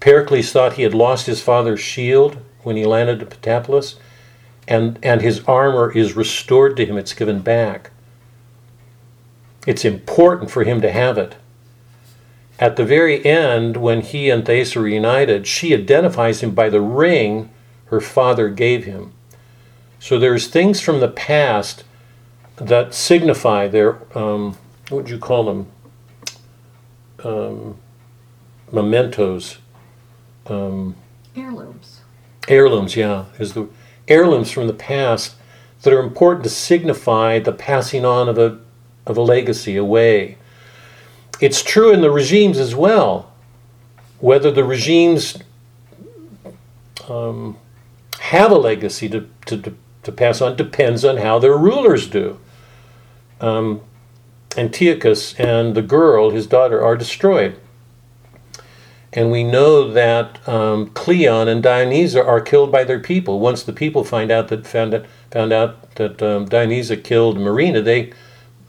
Pericles thought he had lost his father's shield when he landed at Pentapolis, and, and his armor is restored to him, it's given back. It's important for him to have it. At the very end, when he and Thaisa are reunited, she identifies him by the ring her father gave him. So there's things from the past that signify their, um, what would you call them? Um, mementos, um, Heirlooms. heirlooms, yeah, is the heirlooms from the past that are important to signify the passing on of a of a legacy away. It's true in the regimes as well. Whether the regimes um, have a legacy to, to, to pass on depends on how their rulers do. Um, Antiochus and the girl, his daughter, are destroyed. And we know that um, Cleon and Dionysa are killed by their people. Once the people find out that found out, found out that um, Dionysa killed Marina, they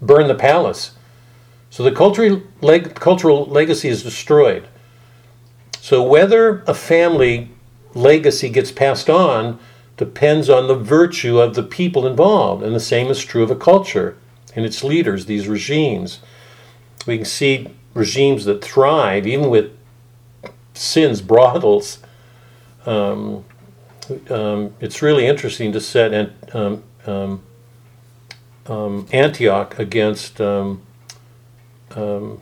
burn the palace. So the cultural, leg, cultural legacy is destroyed. So whether a family legacy gets passed on depends on the virtue of the people involved, and the same is true of a culture and its leaders, these regimes. We can see regimes that thrive, even with sins, brothels. Um, um, it's really interesting to set an, um, um, Antioch against um, um,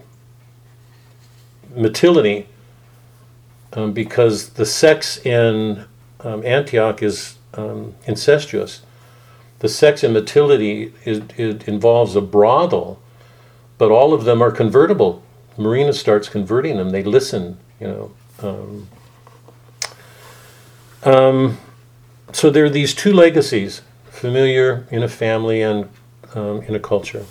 um, because the sex in um, Antioch is um, incestuous. The sex in Mytilene is, it involves a brothel, but all of them are convertible. Marina starts converting them. They listen, you know. Um, so there are these two legacies familiar in a family and um, in a culture.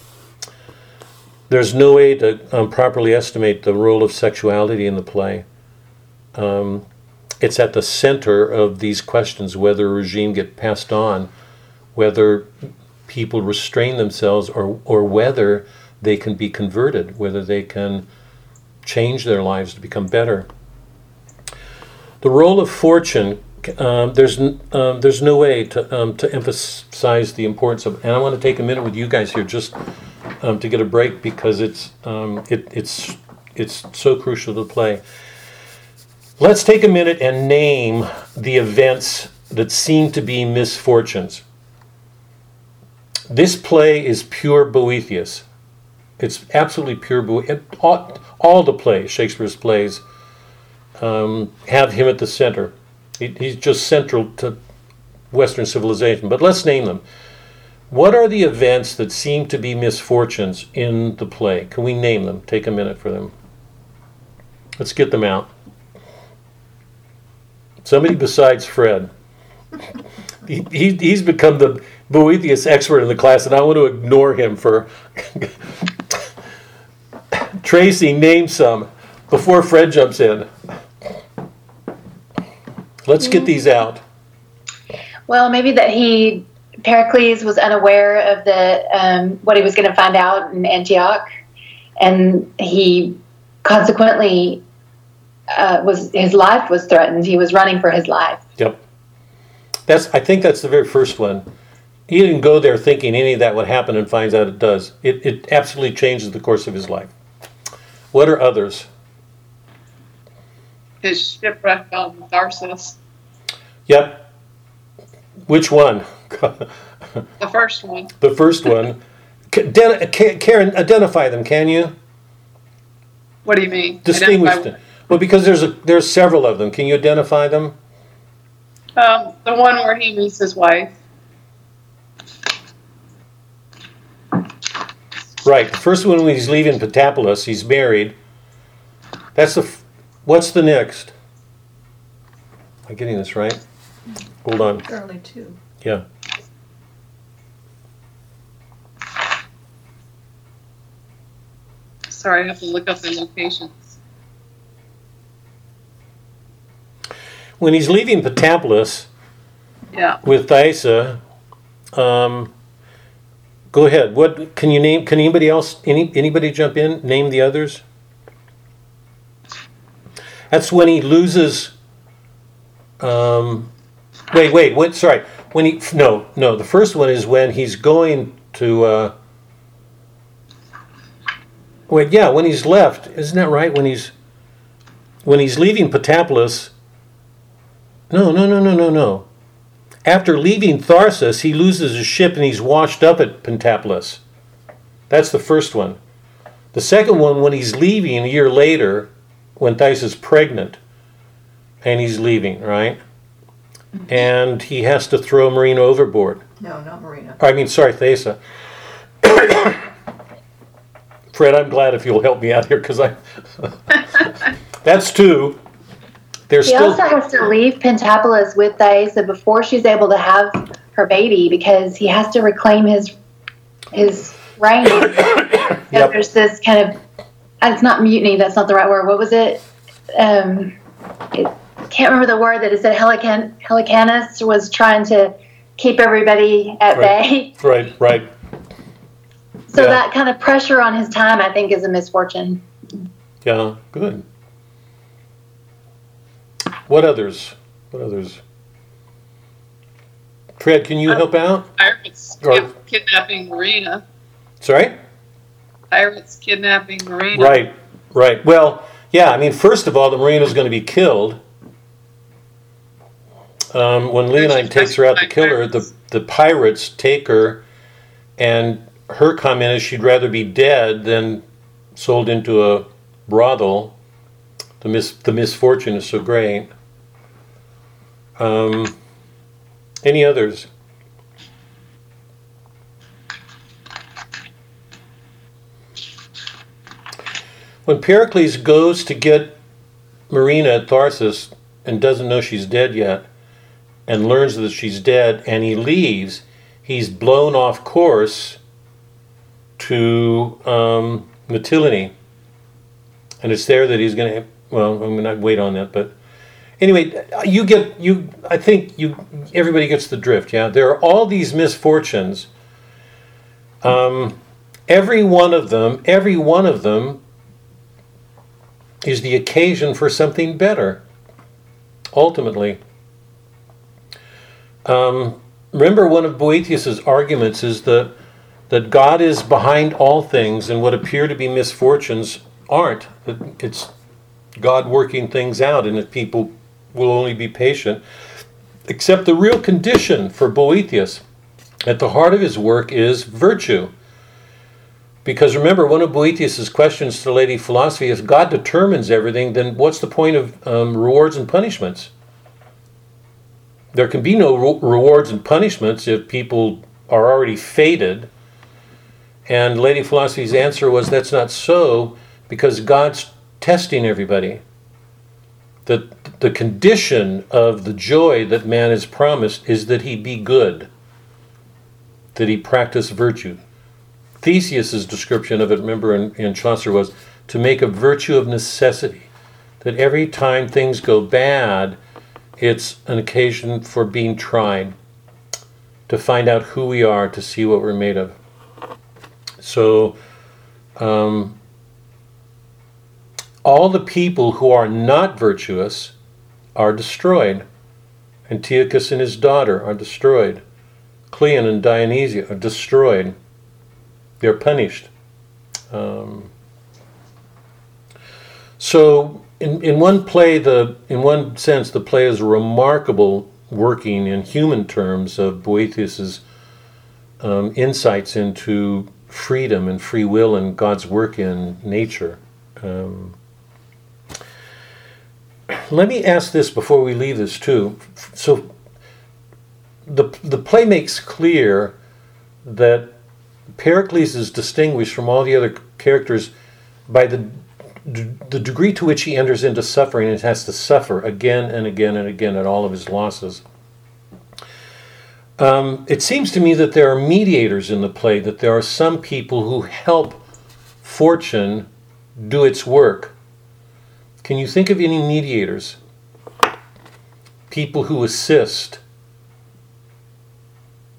There's no way to um, properly estimate the role of sexuality in the play. Um, it's at the center of these questions whether a regime get passed on, whether people restrain themselves, or, or whether they can be converted, whether they can change their lives to become better. The role of fortune um, there's um, there's no way to um, to emphasize the importance of. And I want to take a minute with you guys here just um, to get a break because it's um, it, it's it's so crucial to the play. Let's take a minute and name the events that seem to be misfortunes. This play is pure Boethius. It's absolutely pure Boethius. All, all the plays, Shakespeare's plays, um, have him at the center. He, he's just central to Western civilization. But let's name them. What are the events that seem to be misfortunes in the play? Can we name them? Take a minute for them. Let's get them out. Somebody besides Fred. (laughs) He, he, he's become the Boethius expert in the class, and I want to ignore him for. (laughs) Tracy, name some before Fred jumps in. Let's get these out. Well, maybe that he Pericles was unaware of the um, what he was going to find out in Antioch, and he consequently uh, was his life was threatened. He was running for his life. Yep. That's. I think that's the very first one. He didn't go there thinking any of that would happen, and finds out it does. It it absolutely changes the course of his life. What are others? His shipwreck on Tharsus. Yep. Which one? (laughs) The first one. the first one. Den- Karen, identify them, can you? What do you mean? Distinguish Identify- them. Well, because there's a, there's several of them. Can you identify them? Um, the one where he meets his wife. Right. The first one when he's leaving Pentapolis, he's married. That's the. F- What's the next? Am I getting this right? Hold on. Early too. Yeah. Sorry, I have to look up the locations. when he's leaving Pentapolis Yeah. with Thaisa, um, go ahead. What can you name? Can anybody else? Any anybody jump in? Name the others. That's when he loses. Um, wait, wait. What? Sorry. When he no no. The first one is when he's going to. Uh, wait, yeah. When he's left, isn't that right? When he's when he's leaving Pentapolis. No, no, no, no, no, no. After leaving Tharsus, he loses his ship and he's washed up at Pentapolis. That's the first one. The second one, when he's leaving a year later, when Thais is pregnant, and he's leaving, right? Mm-hmm. And he has to throw Marina overboard. No, not Marina. I mean, sorry, Thaisa. (coughs) Fred, I'm glad if you'll help me out here because I. (laughs) That's two. There's He still. also has to leave Pentapolis with Thaisa before she's able to have her baby because he has to reclaim his his reign. (coughs) so Yep. there's this kind of it's not mutiny. That's not the right word. What was it? Um, it can't remember the word that it said. Helican Helicanus was trying to keep everybody at Right. bay. Right, right. So Yeah. that kind of pressure on his time, I think, is a misfortune. Yeah, good. What others? What others? Fred, can you help out? Pirates Or- kidnapping Marina. Sorry? Pirates kidnapping Marina. Right, right. Well, yeah, I mean, first of all, the Marina is going to be killed. Um, when Leonine takes her out to kill her, the, pirates. the pirates take her, and her comment is she'd rather be dead than sold into a brothel. The, mis- the misfortune is so great. Um, any others? When Pericles goes to get Marina at Tharsus and doesn't know she's dead yet, and learns that she's dead, and he leaves, he's blown off course to um, Mytilene. And it's there that he's going to, well, I'm going to wait on that, but anyway, you get, you, I think you, everybody gets the drift, yeah? There are all these misfortunes. Um, every one of them, every one of them is the occasion for something better, ultimately. Um, remember, one of Boethius's arguments is that, that God is behind all things, and what appear to be misfortunes aren't. It's God working things out, and if people will only be patient. Except the real condition for Boethius at the heart of his work is virtue. Because remember, one of Boethius's questions to Lady Philosophy is God determines everything, then what's the point of um, rewards and punishments? There can be no re- rewards and punishments if people are already fated. And Lady Philosophy's answer was that's not so because God's testing everybody. The, the condition of the joy that man is promised is that he be good, that he practice virtue. Theseus's description of it, remember in, in Chaucer, was to make a virtue of necessity. That every time things go bad, it's an occasion for being tried, to find out who we are, to see what we're made of. So, um, all the people who are not virtuous are destroyed. Antiochus and his daughter are destroyed. Cleon and Dionysia are destroyed. They're punished. Um, so, in, in one play, the in one sense, the play is a remarkable working in human terms of Boethius's um, insights into freedom and free will and God's work in nature. Um, let me ask this before we leave this too. So, the the play makes clear that Pericles is distinguished from all the other characters by the the degree to which he enters into suffering and has to suffer again and again and again at all of his losses. Um, it seems to me that there are mediators in the play, that there are some people who help fortune do its work. Can you think of any mediators? people who assist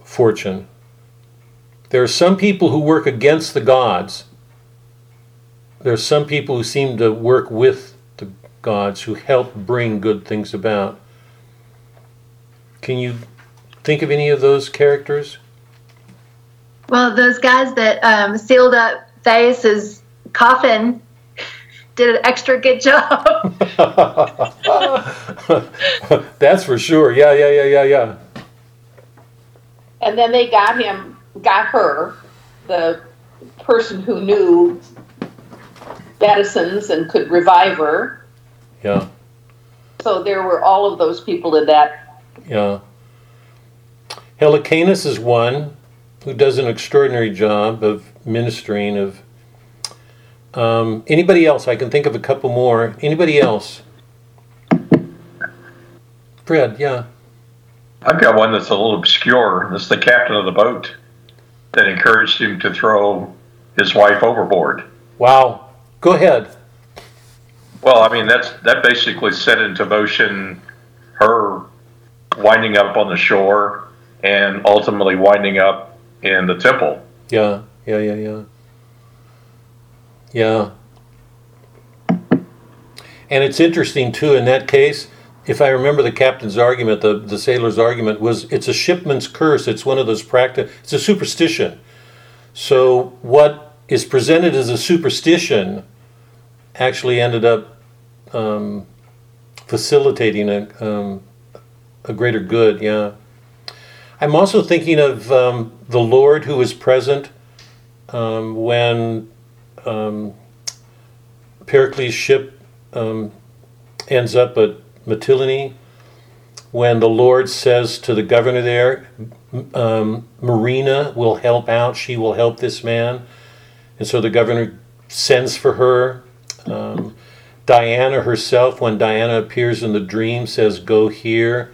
fortune. There are some people who work against the gods. There are some people who seem to work with the gods who help bring good things about. Can you think of any of those characters? Well, those guys that um, sealed up Thais' coffin (laughs) did an extra good job. (laughs) That's for sure. Yeah, yeah, yeah, yeah, yeah. And then they got him, got her, the person who knew medicines and could revive her. Yeah, So there were all of those people in that. yeah. Helicanus is one who does an extraordinary job of ministering. Of um, anybody else? I can think of a couple more. Anybody else? Fred, yeah. I've got one that's a little obscure. This is the captain of the boat that encouraged him to throw his wife overboard. Wow. Go ahead. Well, I mean that's that basically set into motion her winding up on the shore and ultimately winding up in the temple. Yeah, yeah, yeah, yeah. Yeah. And it's interesting too in that case, if I remember the captain's argument, the, the sailor's argument was it's a shipman's curse. It's one of those practice it's a superstition. So what is presented as a superstition actually ended up um, facilitating a, um, a greater good, yeah. I'm also thinking of um, the Lord who was present um, when um, Pericles' ship um, ends up at Mytilene. When the Lord says to the governor there, um, Marina will help out, she will help this man. And so the governor sends for her. Um, Diana herself, when Diana appears in the dream, says, Go here.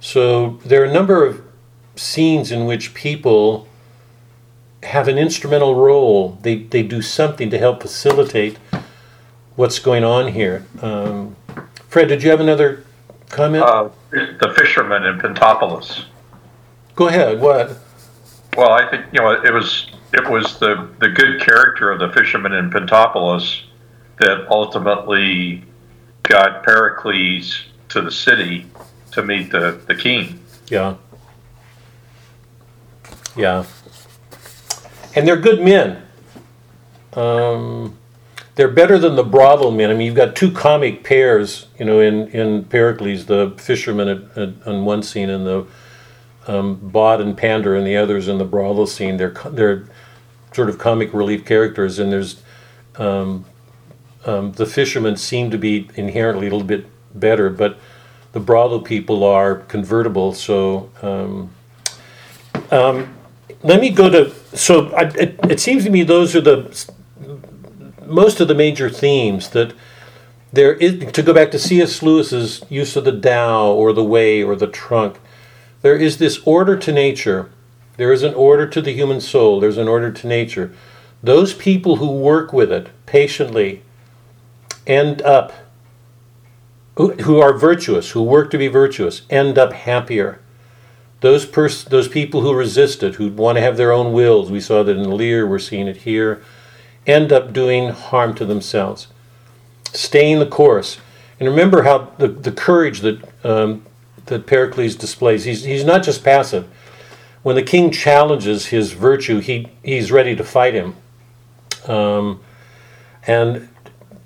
So there are a number of scenes in which people have an instrumental role. They, they do something to help facilitate what's going on here. Um, Fred, did you have another comment? Uh, the fisherman in Pentapolis. Go ahead. What? Well, I think you know it was it was the the good character of the fisherman in Pentapolis that ultimately got Pericles to the city to meet the, the king. Yeah. Yeah. And they're good men. Um, they're better than the brothel men. I mean, you've got two comic pairs, you know, in, in Pericles, the fisherman on one scene and the um, Bawd and Pander and the others in the brothel scene. They're, they're sort of comic relief characters, and there's um, um, the fishermen seem to be inherently a little bit better, but the brothel people are convertible. So um, um, let me go to. So I, it, it seems to me those are the most of the major themes that there is. To go back to C.S. Lewis's use of the Tao or the Way or the trunk, there is this order to nature. There is an order to the human soul. There's an order to nature. Those people who work with it patiently end up who, who are virtuous, who work to be virtuous, end up happier. Those pers- those people who resist it, who want to have their own wills, we saw that in Lear, we're seeing it here, end up doing harm to themselves. Staying the course. And remember how the, the courage that, um, that Pericles displays. He's, he's not just passive. When the king challenges his virtue, he, he's ready to fight him. Um, and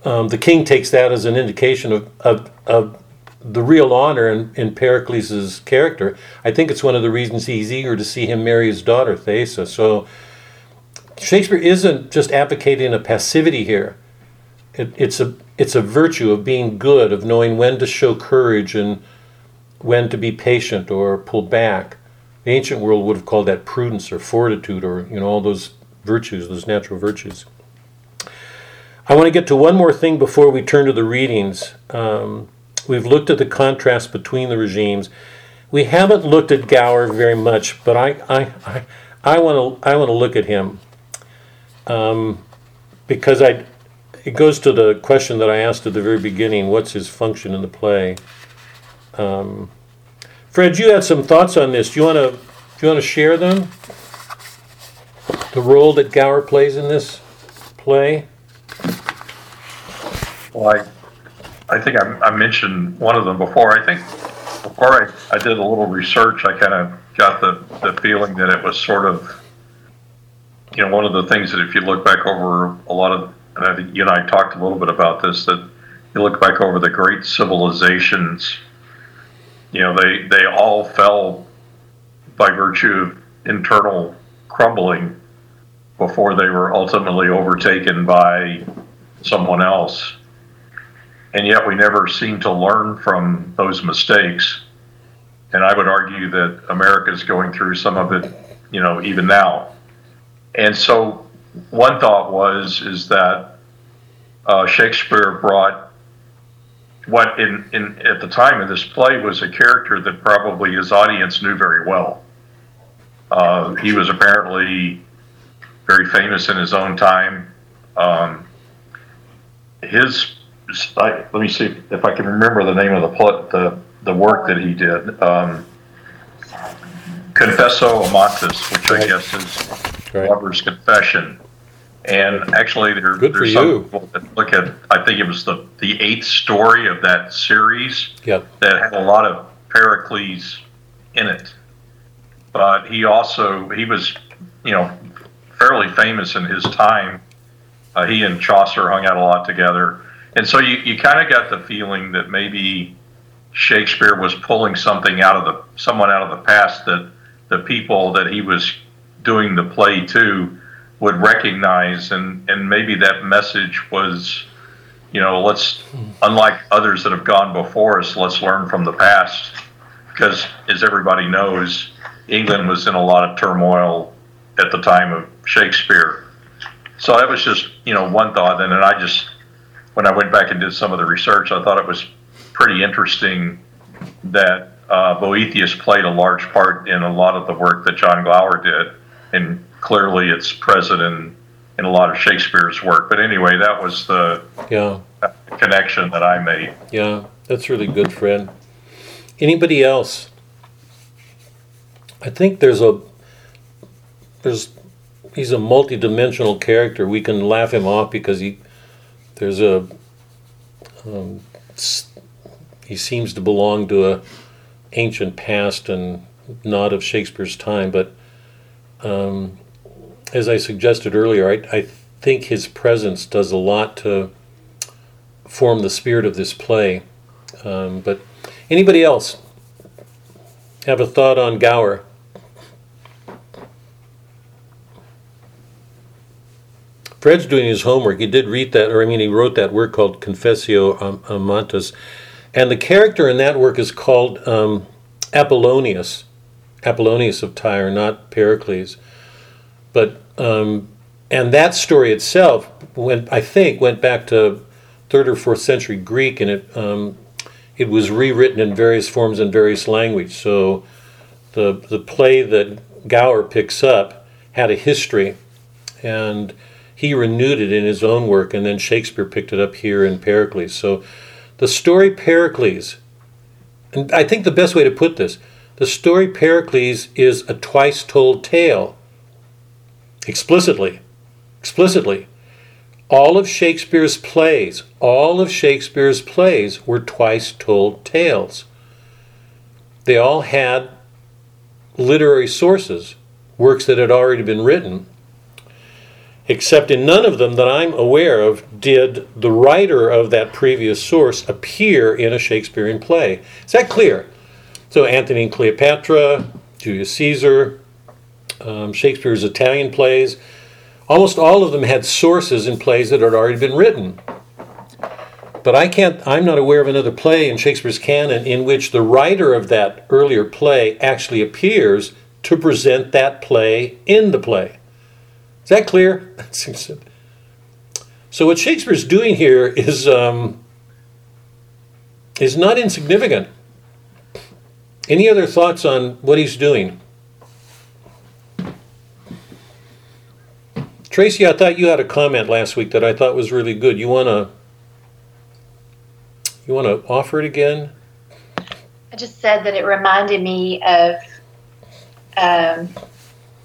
um, the king takes that as an indication of, of, of the real honor in, in Pericles' character. I think it's one of the reasons he's eager to see him marry his daughter, Thaisa. So Shakespeare isn't just advocating a passivity here. It, it's a it's a virtue of being good, of knowing when to show courage and when to be patient or pull back. The ancient world would have called that prudence or fortitude or you know all those virtues, those natural virtues. I want to get to one more thing before we turn to the readings. Um, we've looked at the contrast between the regimes. We haven't looked at Gower very much, but I, I, I, I want to I want to look at him um, because I it goes to the question that I asked at the very beginning: What's his function in the play? Um, Fred, you had some thoughts on this. Do you want to do you want to share them? The role that Gower plays in this play. Well, I, I think I, I mentioned one of them before. I think before I, I did a little research, I kind of got the, the feeling that it was sort of, you know, one of the things that if you look back over a lot of, and I think you and I talked a little bit about this, that you look back over the great civilizations, you know, they, they all fell by virtue of internal crumbling before they were ultimately overtaken by someone else and yet we never seem to learn from those mistakes. And I would argue that America is going through some of it, you know, even now. And so, one thought was is that uh, Shakespeare brought what in, in at the time of this play was a character that probably his audience knew very well. Uh, he was apparently very famous in his own time. Um, his I, let me see if I can remember the name of the plot, the the work that he did. Um, Confessio Amantis, which I guess is Lover's confession. And actually, there, Good there's some you. people that look at. I think it was the the eighth story of that series Yep. that had a lot of Pericles in it. But he also he was, you know, fairly famous in his time. Uh, he and Chaucer hung out a lot together, and so you, you kind of got the feeling that maybe Shakespeare was pulling something out of the someone out of the past that the people that he was doing the play too would recognize, and and maybe that message was, you know, let's unlike others that have gone before us, let's learn from the past, because as everybody knows, England was in a lot of turmoil at the time of Shakespeare. So that was just you know one thought, and then I just when I went back and did some of the research, I thought it was pretty interesting that uh, Boethius played a large part in a lot of the work that John Gower did, and clearly it's present in, in a lot of Shakespeare's work. But anyway, that was the Yeah. connection that I made. Yeah. That's really good, Fred. Anybody else? I think there's a there's he's a multi-dimensional character. We can laugh him off because he there's a um, he seems to belong to a ancient past and not of Shakespeare's time. But um, as I suggested earlier, I, I think his presence does a lot to form the spirit of this play. Um, but anybody else have a thought on Gower? Fred's doing his homework. He did read that, or I mean, he wrote that work called Confessio Am- Amantis, and the character in that work is called um, Apollonius, Apollonius of Tyre, not Pericles. But um, and that story itself went, I think, went back to third or fourth century Greek, and it um, it was rewritten in various forms in various language. So the the play that Gower picks up had a history, and he renewed it in his own work, and then Shakespeare picked it up here in Pericles. So the story Pericles, and I think the best way to put this, the story Pericles is a twice told tale. Explicitly, explicitly. All of Shakespeare's plays, all of Shakespeare's plays were twice told tales. They all had literary sources, works that had already been written, except in none of them that I'm aware of did the writer of that previous source appear in a Shakespearean play. Is that clear? So, Antony and Cleopatra, Julius Caesar, um, Shakespeare's Italian plays, almost all of them had sources in plays that had already been written. But I can't, I'm not aware of another play in Shakespeare's canon in which the writer of that earlier play actually appears to present that play in the play. Is that clear? (laughs) so what Shakespeare's doing here is um, is not insignificant. Any other thoughts on what he's doing? Tracy, I thought you had a comment last week that I thought was really good. You wanna you wanna offer it again? I just said that it reminded me of um,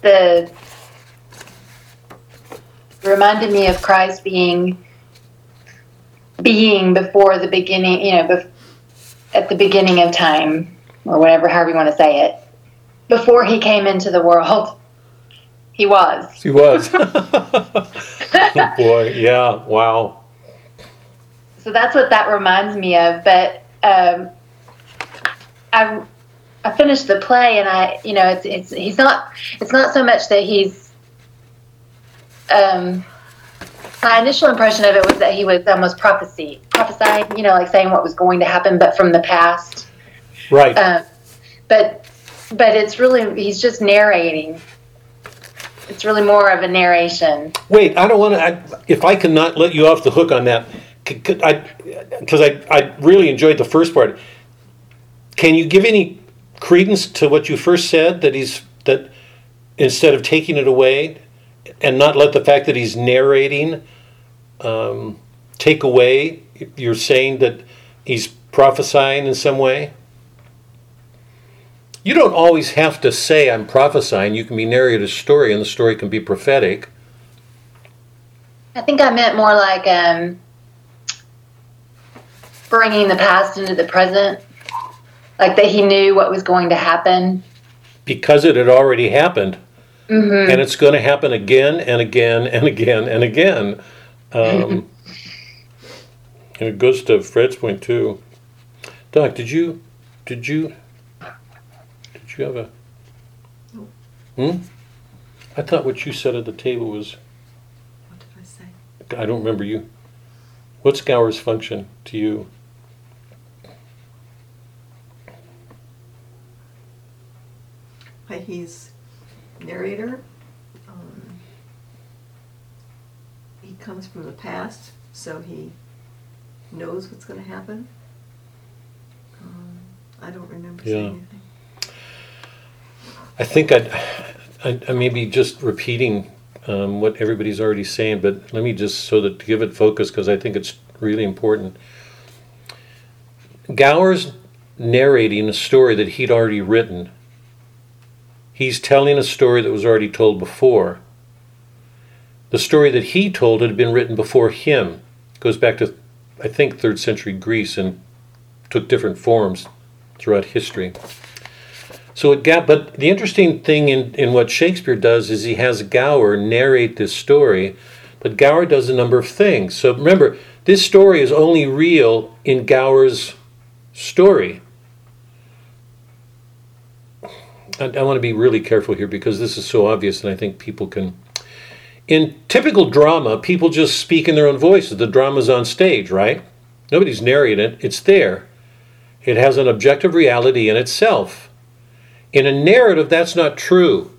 the reminded me of Christ being being before the beginning, you know, bef- at the beginning of time or whatever, however you want to say it, before he came into the world. He was. He was. (laughs) oh boy, yeah, wow. So that's what that reminds me of. But um, I I finished the play, and I you know it's it's he's not it's not so much that he's. Um, my initial impression of it was that he was almost prophecy prophesying, you know, like saying what was going to happen, but from the past. Right. Um, but but it's really he's just narrating. It's really more of a narration. Wait, I don't want to. If I cannot let you off the hook on that, because I, I, I really enjoyed the first part. Can you give any credence to what you first said that he's that instead of taking it away, and not let the fact that he's narrating um, take away? You're saying that he's prophesying in some way. You don't always have to say I'm prophesying. You can be narrating a story, and the story can be prophetic. I think I meant more like um, bringing the past into the present, like that he knew what was going to happen. because it had already happened hmm and it's going to happen again and again and again and again um, (laughs) and it goes to fred's point too doc did you did you you have a hmm i thought what you said at the table was What did I say? i don't remember you what's gower's function to you Why, he's narrator. Um, he comes from the past, so he knows what's going to happen. Um, I don't remember Yeah. saying. I think I'd, I, I may be just repeating um, what everybody's already saying, but let me just so that to give it focus because I think it's really important. Gower's narrating a story that he'd already written. He's telling a story that was already told before. The story that he told had been written before him. It goes back to, I think, third century Greece and took different forms throughout history. So it got, but the interesting thing in, in what Shakespeare does is he has Gower narrate this story, but Gower does a number of things. So remember, this story is only real in Gower's story. I, I want to be really careful here because this is so obvious, and I think people can. In typical drama, people just speak in their own voices. The drama's on stage, right? Nobody's narrating it, it's there. It has an objective reality in itself. In a narrative, that's not true.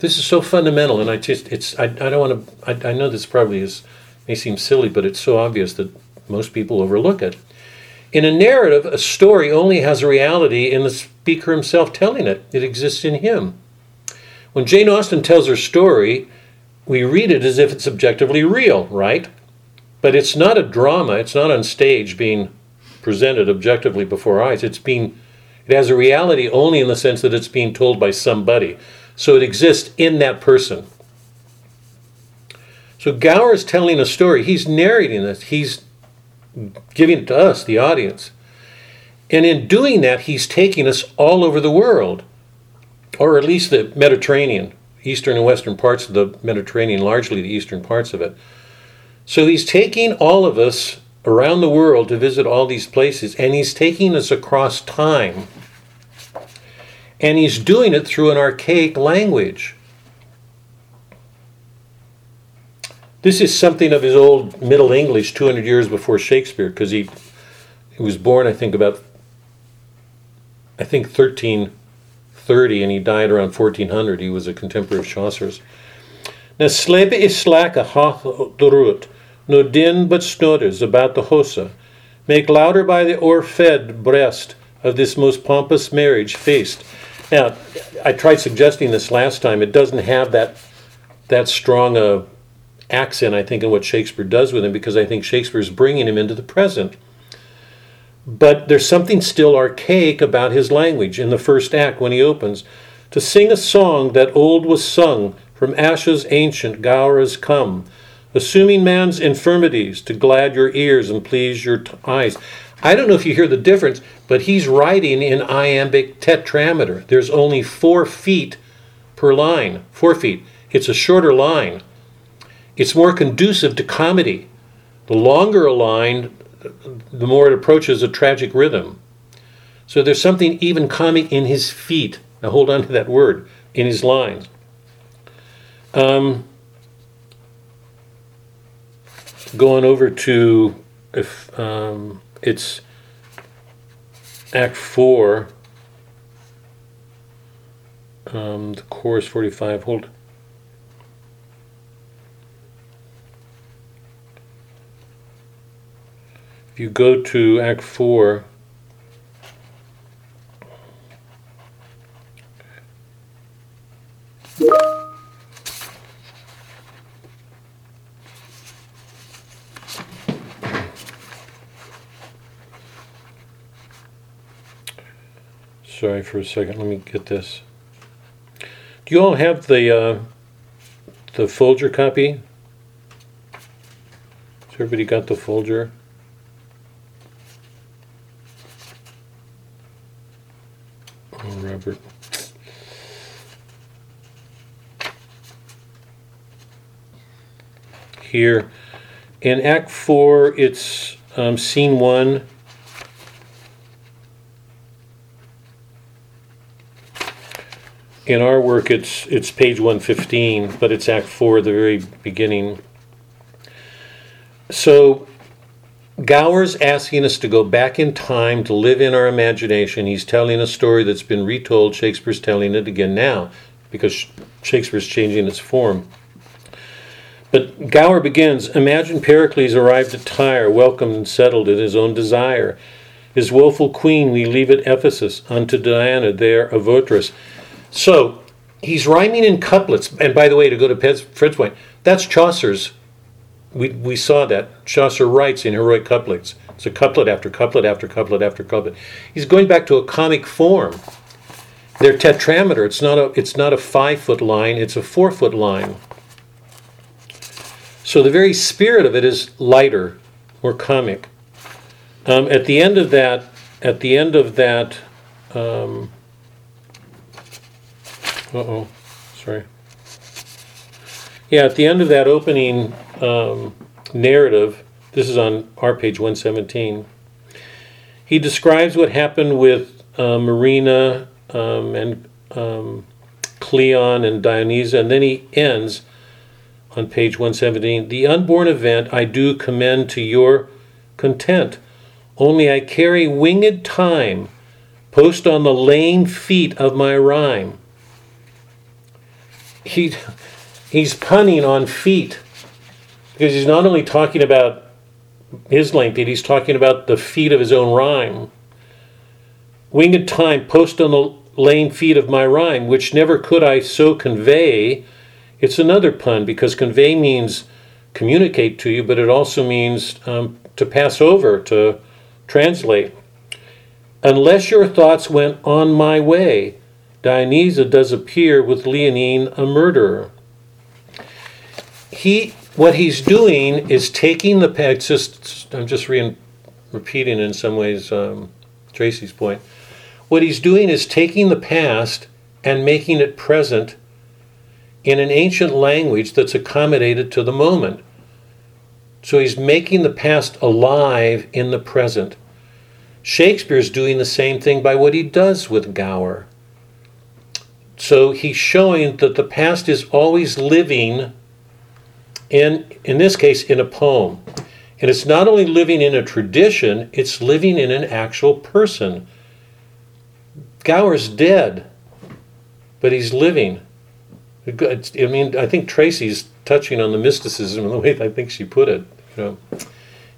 This is so fundamental, and I just, it's, I, I don't want to, I, I know this probably is, may seem silly, but it's so obvious that most people overlook it. In a narrative, a story only has a reality in the speaker himself telling it, it exists in him. When Jane Austen tells her story, we read it as if it's objectively real, right? But it's not a drama, it's not on stage being presented objectively before eyes. It's being it has a reality only in the sense that it's being told by somebody. So it exists in that person. So Gower is telling a story. He's narrating this. He's giving it to us, the audience. And in doing that, he's taking us all over the world, or at least the Mediterranean, eastern and western parts of the Mediterranean, largely the eastern parts of it. So he's taking all of us around the world to visit all these places, and he's taking us across time. And he's doing it through an archaic language. This is something of his old Middle English 200 years before Shakespeare, because he, he was born, I think, about, I think, 1330, and he died around 1400. He was a contemporary of Chaucer's. Now, slepe is slack a hoch the root, no din but snotters about the hosa. Make louder by the o'erfed breast of this most pompous marriage feast. Now, I tried suggesting this last time. It doesn't have that that strong a accent, I think, in what Shakespeare does with him, because I think Shakespeare is bringing him into the present. But there's something still archaic about his language in the first act when he opens. To sing a song that old was sung, from ashes ancient Gower come, assuming man's infirmities to glad your ears and please your t- eyes. I don't know if you hear the difference, but he's writing in iambic tetrameter. There's only four feet per line, four feet. It's a shorter line. It's more conducive to comedy. The longer a line, the more it approaches a tragic rhythm. So there's something even comic in his feet. Now hold on to that word in his lines. Um, going over to if um, it's Act Four. Um, the chorus forty-five. Hold. If you go to Act Four. Sorry for a second. Let me get this. Do you all have the uh, the Folger copy? Has everybody got the Folger? Oh, Robert. Here, in Act Four, it's um, Scene One. In our work, it's it's page one fifteen, but it's Act Four, the very beginning. So Gower's asking us to go back in time to live in our imagination. He's telling a story that's been retold. Shakespeare's telling it again now because Shakespeare's changing its form. But Gower begins Imagine Pericles arrived at Tyre, welcomed and settled in his own desire. His woeful queen we leave at Ephesus, unto Diana there a votress. So he's rhyming in couplets. And by the way, to go to Ped's, Fred's point, that's Chaucer's we, we saw that. Chaucer writes in heroic couplets. It's a couplet after couplet after couplet after couplet. He's going back to a comic form. They're tetrameter. It's not a it's not a five foot line, it's a four foot line. So the very spirit of it is lighter, more comic. Um, at the end of that, at the end of that, um, uh oh, sorry. Yeah, at the end of that opening um, narrative, this is on our page 117, he describes what happened with uh, Marina um, and um, Cleon and Dionysa, and then he ends on page 117 The unborn event I do commend to your content, only I carry winged time, post on the lame feet of my rhyme. He he's punning on feet because he's not only talking about his lame feet, he's talking about the feet of his own rhyme. Winged time, post on the lame feet of my rhyme, which never could I so convey. It's another pun because convey means communicate to you, but it also means um, to pass over, to translate. Unless your thoughts went on my way, Dionysa does appear with Leonine a murderer he what he's doing is taking the past. Just I'm just re- repeating in some ways um, Tracy's point. What he's doing is taking the past and making it present in an ancient language that's accommodated to the moment. So he's making the past alive in the present. Shakespeare's doing the same thing by what he does with Gower. So he's showing that the past is always living in in this case in a poem. And it's not only living in a tradition it's living in an actual person. Gower's dead but he's living. I mean i think tracy's touching on the mysticism in the way i think she put it you know.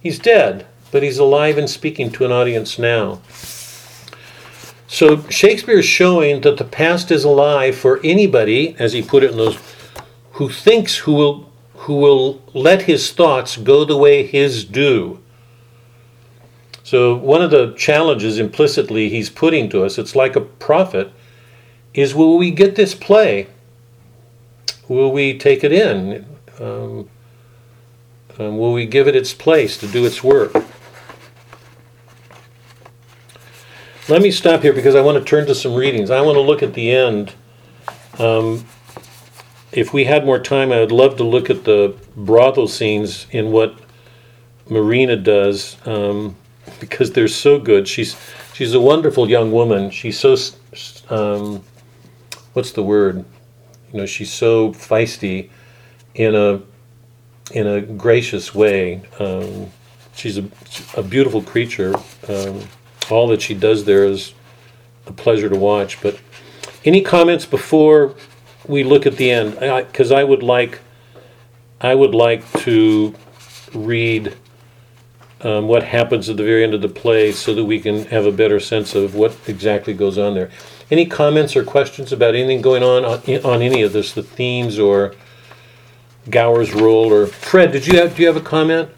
He's dead but he's alive and speaking to an audience now so shakespeare is showing that the past is alive for anybody as he put it in those who thinks who will who will let his thoughts go the way his do. So one of the challenges implicitly he's putting to us, it's like a prophet, is will we get this play? Will we take it in? Um, um, will we give it its place to do its work? Let me stop here because I want to turn to some readings. I want to look at the end. Um, if we had more time, I would love to look at the brothel scenes in what Marina does um, (laughs) because they're so good. She's she's a wonderful young woman. She's so um, what's the word? You know, she's so feisty in a in a gracious way. Um, she's a, a beautiful creature. Um, all that she does there is a pleasure to watch. But any comments before we look at the end? Because I, would like I would like to read um, what happens at the very end of the play so that we can have a better sense of what exactly goes on there. Any comments or questions about anything going on on, on any of this, the themes or Gower's role? Or Fred, did you have do you have a comment?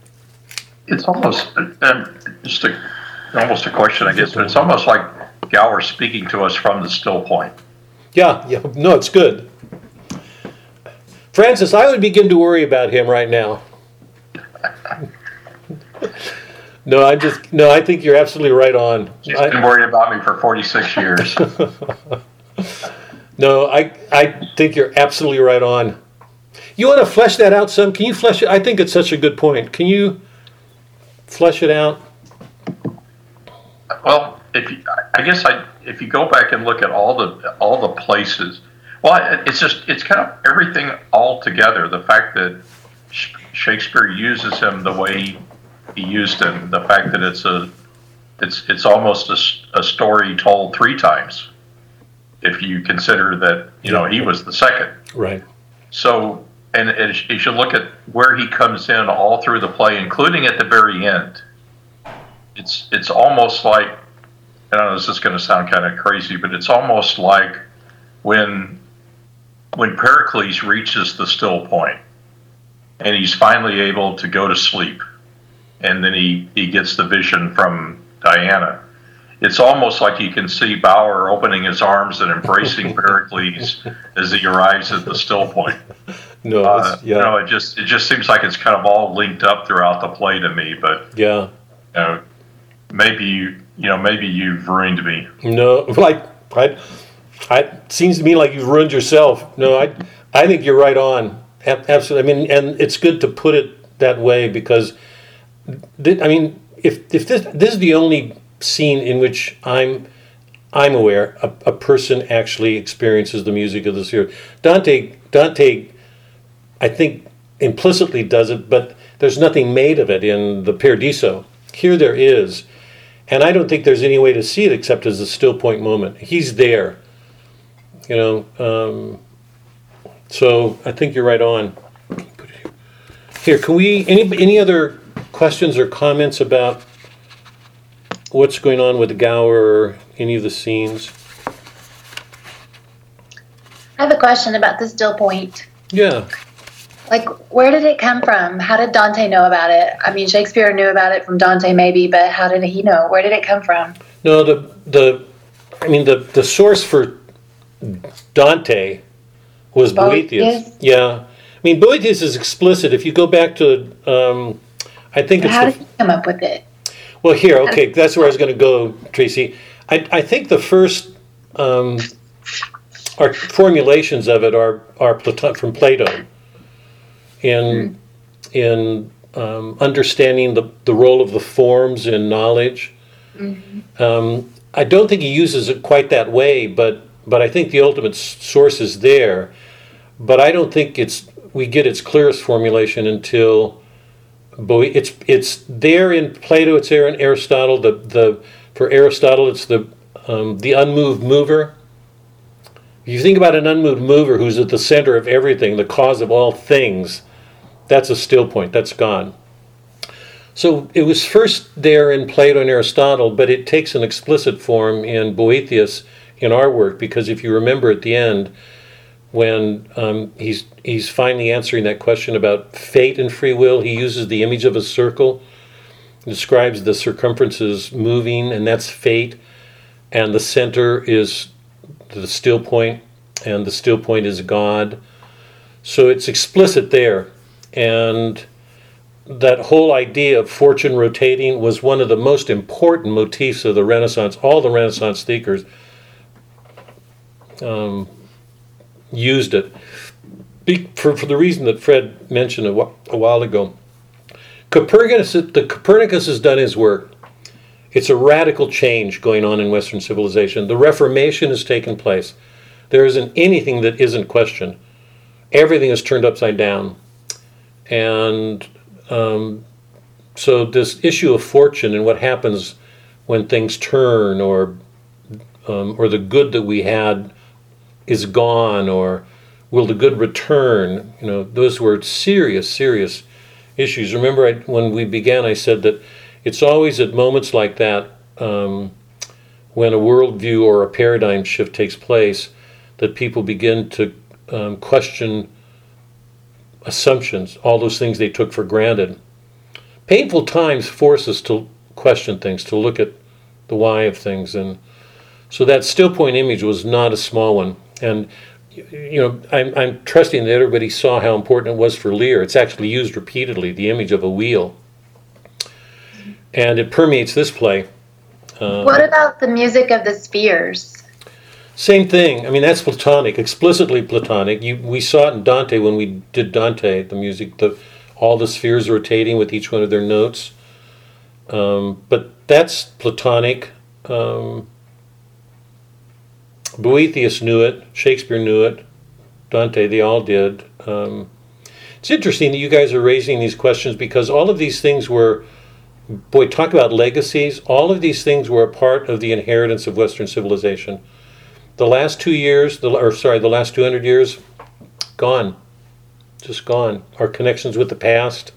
It's almost um, just a, almost a question, I guess, but it's almost like Gower speaking to us from the still point. Yeah, yeah, no, it's good. Francis, I would begin to worry about him right now. (laughs) No, I just no. I think you're absolutely right on. He's I- been worried about me for 46 years. (laughs) No, I I think you're absolutely right on. You want to flesh that out some? Can you flesh it? I think it's such a good point. Can you flesh it out? Well, if you, I guess I, if you go back and look at all the all the places, well, it's just it's kind of everything all together. The fact that Shakespeare uses him the way he used him, the fact that it's a it's it's almost a story told three times, if you consider that you know he was the second. Right. So, and as you should look at where he comes in all through the play, including at the very end. It's it's almost like I don't know. This is going to sound kind of crazy, but it's almost like when when Pericles reaches the still point, and he's finally able to go to sleep, and then he he gets the vision from Diana. It's almost like you can see Gower opening his arms and embracing (laughs) Pericles as he arrives at the still point. No. Uh, it's- You yeah. know, it just it just seems like it's kind of all linked up throughout the play to me. But yeah. you know, maybe you you know maybe you've ruined me. No. (laughs) Like I. I it seems to me like you've ruined yourself. No, I. I think you're right on. Absolutely. I mean, and it's good to put it that way because, I mean, if if this this is the only scene in which I'm I'm aware a, a person actually experiences the music of the sphere. Dante Dante, I think implicitly does it, but there's nothing made of it in the Paradiso. Here there is, and I don't think there's any way to see it except as a still point moment. He's there, you know. Um, so I think you're right on. Here. Can we any any other questions or comments about what's going on with Gower or any of the scenes? I have a question about the still point. Yeah. Like, where did it come from? How did Dante know about it? I mean, Shakespeare knew about it from Dante, maybe, but how did he know? Where did it come from? No, the the I mean the the source for Dante was Boethius. Boethius? Yeah. I mean Boethius is explicit. If you go back to um, I think it's How did he come up with it? well here, okay, that's where I was gonna go, Tracy. I, I think the first um, our formulations of it are are Plato- from Plato in in um, understanding the, the role of the forms in knowledge. Um, I don't think he uses it quite that way, but but I think the ultimate source is there. But I don't think it's we get its clearest formulation until Boe- it's it's there in Plato. It's there in Aristotle. The the for Aristotle, it's the um, the unmoved mover. If you think about an unmoved mover who's at the center of everything, the cause of all things, that's a still point. That's gone. So it was first there in Plato and Aristotle, but it takes an explicit form in Boethius in our work because if you remember at the end, when um, he's he's finally answering that question about fate and free will, he uses the image of a circle, describes the circumferences moving, and that's fate, and the center is the still point, and the still point is God. So it's explicit there. And that whole idea of fortune rotating was one of the most important motifs of the Renaissance. All the Renaissance thinkers um, used it Be, for, for the reason that Fred mentioned a, wh- a while ago. Copernicus, the Copernicus has done his work. It's a radical change going on in Western civilization. The Reformation has taken place. There isn't anything that isn't questioned. Everything is turned upside down. And um, so, this issue of fortune and what happens when things turn, or um, or the good that we had is gone, or will the good return? You know, those were serious, serious issues. Remember, I, when we began, I said that it's always at moments like that um, when a worldview or a paradigm shift takes place that people begin to um, question assumptions, all those things they took for granted. Painful times force us to question things, to look at the why of things, and so that still point image was not a small one. And you know, I'm, I'm trusting that everybody saw how important it was for Lear. It's actually used repeatedly, the image of a wheel, and it permeates this play. Uh, What about the music of the spheres? Same thing. I mean, that's Platonic, explicitly Platonic. You, we saw it in Dante when we did Dante, the music, the all the spheres rotating with each one of their notes. Um, but that's Platonic. Um, Boethius knew it. Shakespeare knew it. Dante, they all did. Um, it's interesting that you guys are raising these questions because all of these things were, boy, talk about legacies. All of these things were a part of the inheritance of Western civilization. The last two years, the, or sorry, the last 200 years, gone. Just gone. Our connections with the past.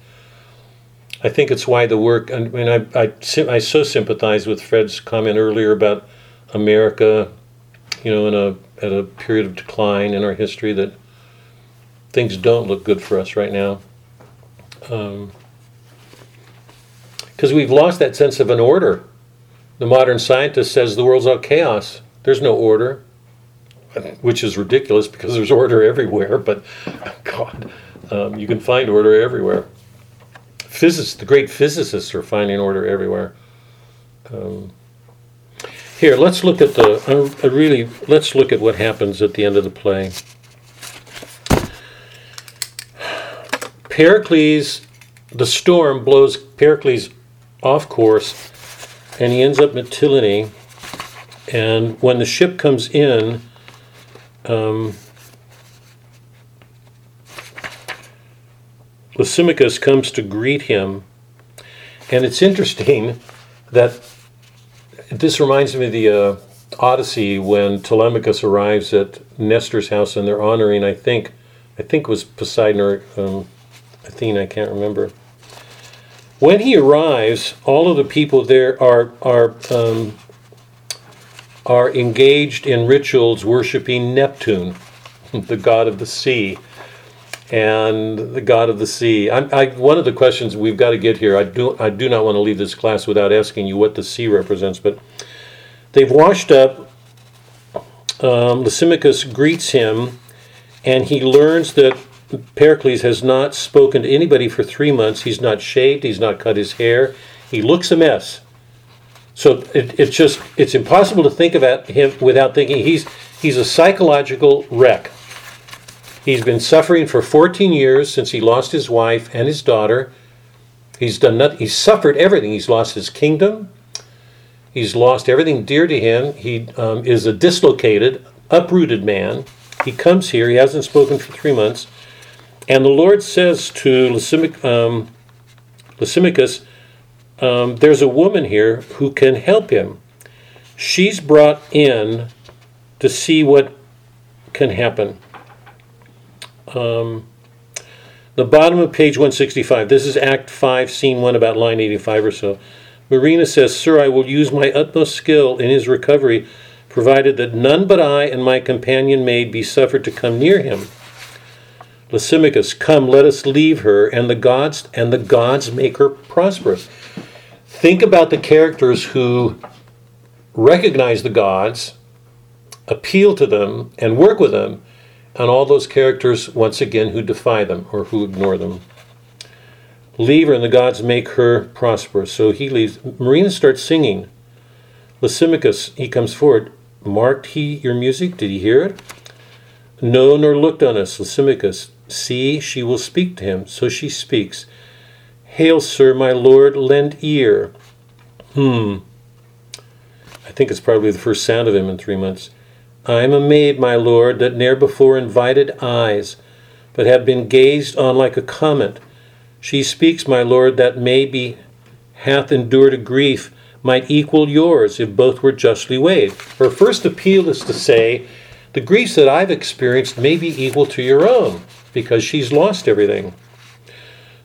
I think it's why the work, I mean, I, I, I so sympathize with Fred's comment earlier about America, you know, in a, at a period of decline in our history that things don't look good for us right now. Because um, we've lost that sense of an order. The modern scientist says the world's all chaos. There's no order which is ridiculous because there's order everywhere. But God, um, you can find order everywhere. Physicists, the great physicists, are finding order everywhere. Um, here, let's look at the. I, I really let's look at what happens at the end of the play. Pericles, the storm blows Pericles off course, and he ends up at Mytilene. And when the ship comes in, um, Lysimachus comes to greet him, and it's interesting that this reminds me of the uh, Odyssey when Telemachus arrives at Nestor's house and they're honoring, I think, I think it was Poseidon or um, Athena, I can't remember. When he arrives, all of the people there are are um, are engaged in rituals worshiping Neptune, (laughs) the god of the sea. And the god of the sea. I, I, one of the questions we've got to get here, I do, I do not want to leave this class without asking you what the sea represents, but they've washed up. Um, Lysimachus greets him, and he learns that Pericles has not spoken to anybody for three months. He's not shaved, he's not cut his hair. He looks a mess. So it, it's just it's impossible to think about him without thinking he's he's a psychological wreck. He's been suffering for 14 years since he lost his wife and his daughter. He's done nothing. He's suffered everything. He's lost his kingdom. He's lost everything dear to him. He um, is a dislocated, uprooted man. He comes here. He hasn't spoken for three months, and the Lord says to Lysimach, um, Lysimachus, um, there's a woman here who can help him. She's brought in to see what can happen. Um, the bottom of page 165, this is Act 5, Scene 1, about line 85 or so. Marina says, Sir, I will use my utmost skill in his recovery, provided that none but I and my companion maid be suffered to come near him. Lysimachus, come, let us leave her, and the gods and the gods make her prosperous. Think about the characters who recognize the gods, appeal to them, and work with them, and all those characters, once again, who defy them or who ignore them. Leave her, and the gods make her prosperous. So he leaves. Marina starts singing. Lysimachus, he comes forward. Marked he your music? Did he hear it? No, nor looked on us. Lysimachus, see, she will speak to him. So she speaks. Hail, sir, my lord, lend ear. Hmm. I think it's probably the first sound of him in three months. I am a maid, my lord, that ne'er before invited eyes, but have been gazed on like a comet. She speaks, my lord, that maybe hath endured a grief might equal yours if both were justly weighed. Her first appeal is to say, the griefs that I've experienced may be equal to your own, because she's lost everything.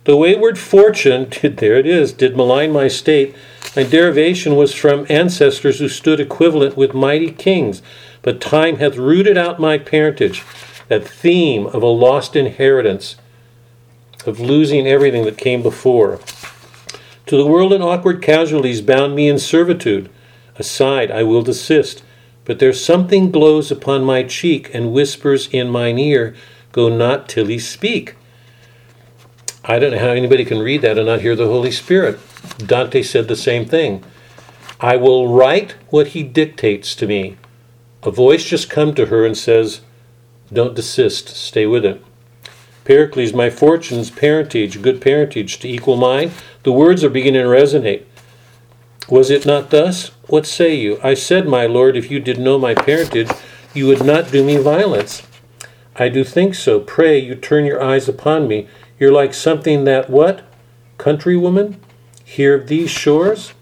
The wayward fortune, (laughs) there it is, did malign my state. My derivation was from ancestors who stood equivalent with mighty kings, but time hath rooted out my parentage, that theme of a lost inheritance, of losing everything that came before. To the world and awkward casualties bound me in servitude. Aside, I will desist, but there's something glows upon my cheek and whispers in mine ear, Go not till he speak. I don't know how anybody can read that and not hear the Holy Spirit. Dante said the same thing. I will write what he dictates to me. A voice just come to her and says, Don't desist, stay with it. Pericles, my fortunes, parentage, good parentage to equal mine. The words are beginning to resonate. Was it not thus? What say you? I said, my lord, if you did know my parentage, you would not do me violence. I do think so. Pray you turn your eyes upon me. You're like something that what? Countrywoman? Here of these shores?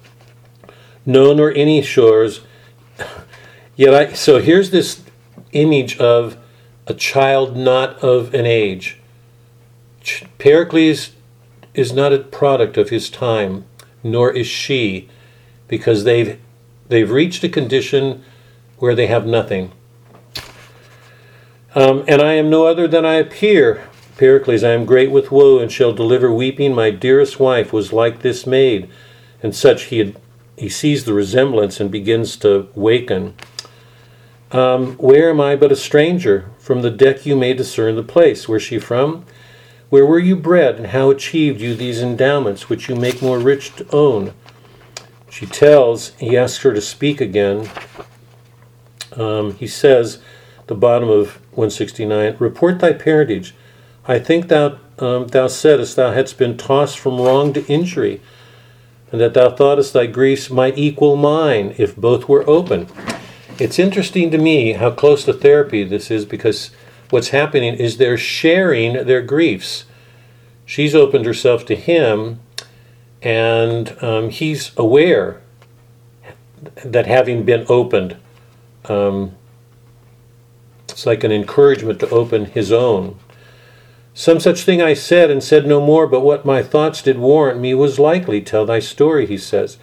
No, nor any shores. (laughs) Yet I so here's this image of a child not of an age. Pericles is not a product of his time, nor is she, because they've they've reached a condition where they have nothing. Um, and I am no other than I appear. Pericles, I am great with woe, and shall deliver weeping. My dearest wife was like this maid, and such he had, he sees the resemblance and begins to waken. Um, where am I but a stranger? From the deck you may discern the place. Where's she from? Where were you bred, and how achieved you these endowments which you make more rich to own? She tells, he asks her to speak again. Um, he says, the bottom of 169, report thy parentage. I think thou, um, thou saidst thou hadst been tossed from wrong to injury, and that thou thoughtest thy griefs might equal mine if both were open. It's interesting to me how close to therapy this is because what's happening is they're sharing their griefs. She's opened herself to him, and um, he's aware that having been opened, um, it's like an encouragement to open his own. Some such thing I said, and said no more, but what my thoughts did warrant me was likely. Tell thy story, he says.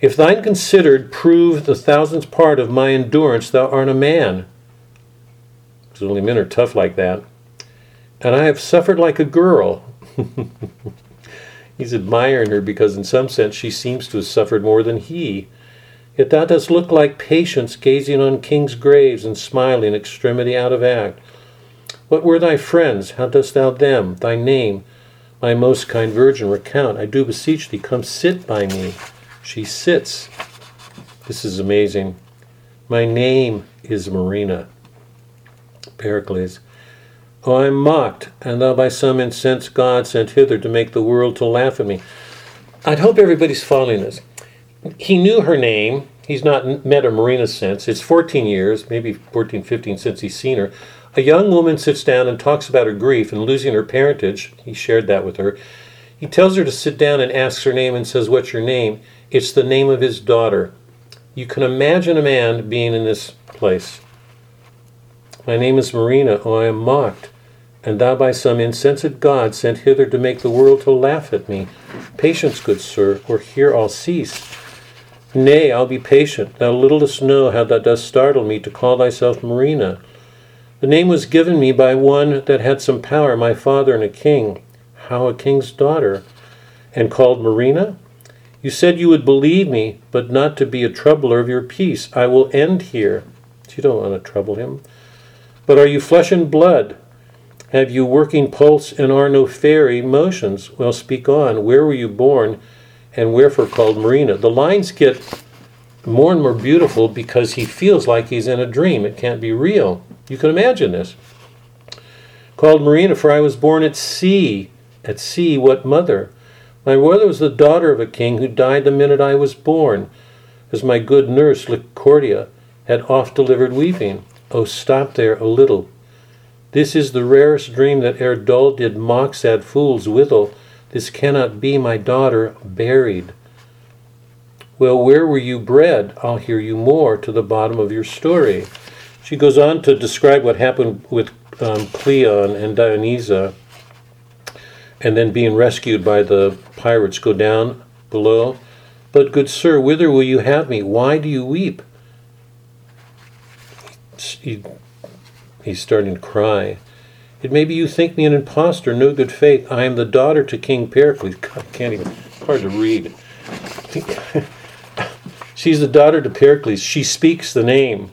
If thine considered prove the thousandth part of my endurance, thou art a man. Because only men are tough like that. And I have suffered like a girl. (laughs) He's admiring her because, in some sense, she seems to have suffered more than he. Yet thou dost look like patience gazing on kings' graves and smiling, extremity out of act. What were thy friends? How dost thou them? Thy name, my most kind virgin, recount. I do beseech thee, come sit by me. She sits. This is amazing. My name is Marina. Pericles. Oh, I am mocked, and thou by some incensed God sent hither to make the world to laugh at me. I'd hope everybody's following this. He knew her name. He's not met her Marina since. It's 14 years, maybe 14, 15 since he's seen her. A young woman sits down and talks about her grief and losing her parentage. He shared that with her. He tells her to sit down and asks her name and says, What's your name? It's the name of his daughter. You can imagine a man being in this place. My name is Marina. Oh, I am mocked, and thou by some insensate God sent hither to make the world to laugh at me. Patience, good sir, or here I'll cease. Nay, I'll be patient. Thou littlest know how thou dost startle me to call thyself Marina. The name was given me by one that had some power, my father and a king. How a king's daughter? And called Marina? You said you would believe me, but not to be a troubler of your peace. I will end here. You don't want to trouble him. But are you flesh and blood? Have you working pulse and are no fairy motions? Well, speak on. Where were you born and wherefore called Marina? The lines get more and more beautiful because he feels like he's in a dream. It can't be real. You can imagine this. Called Marina, for I was born at sea. At sea, what mother? My mother was the daughter of a king who died the minute I was born, as my good nurse, Lychorida, had oft delivered weeping. Oh, stop there a little. This is the rarest dream that e'er dull did mock sad fools withal. This cannot be my daughter buried. Well, where were you bred? I'll hear you more to the bottom of your story. She goes on to describe what happened with um, Cleon and Dionysa, and then being rescued by the pirates. Go down below. But, good sir, whither will you have me? Why do you weep? He, he's starting to cry. It may be you think me an impostor, no good faith. I am the daughter to King Pericles. God, I can't even, hard to read. (laughs) She's the daughter to Pericles. She speaks the name.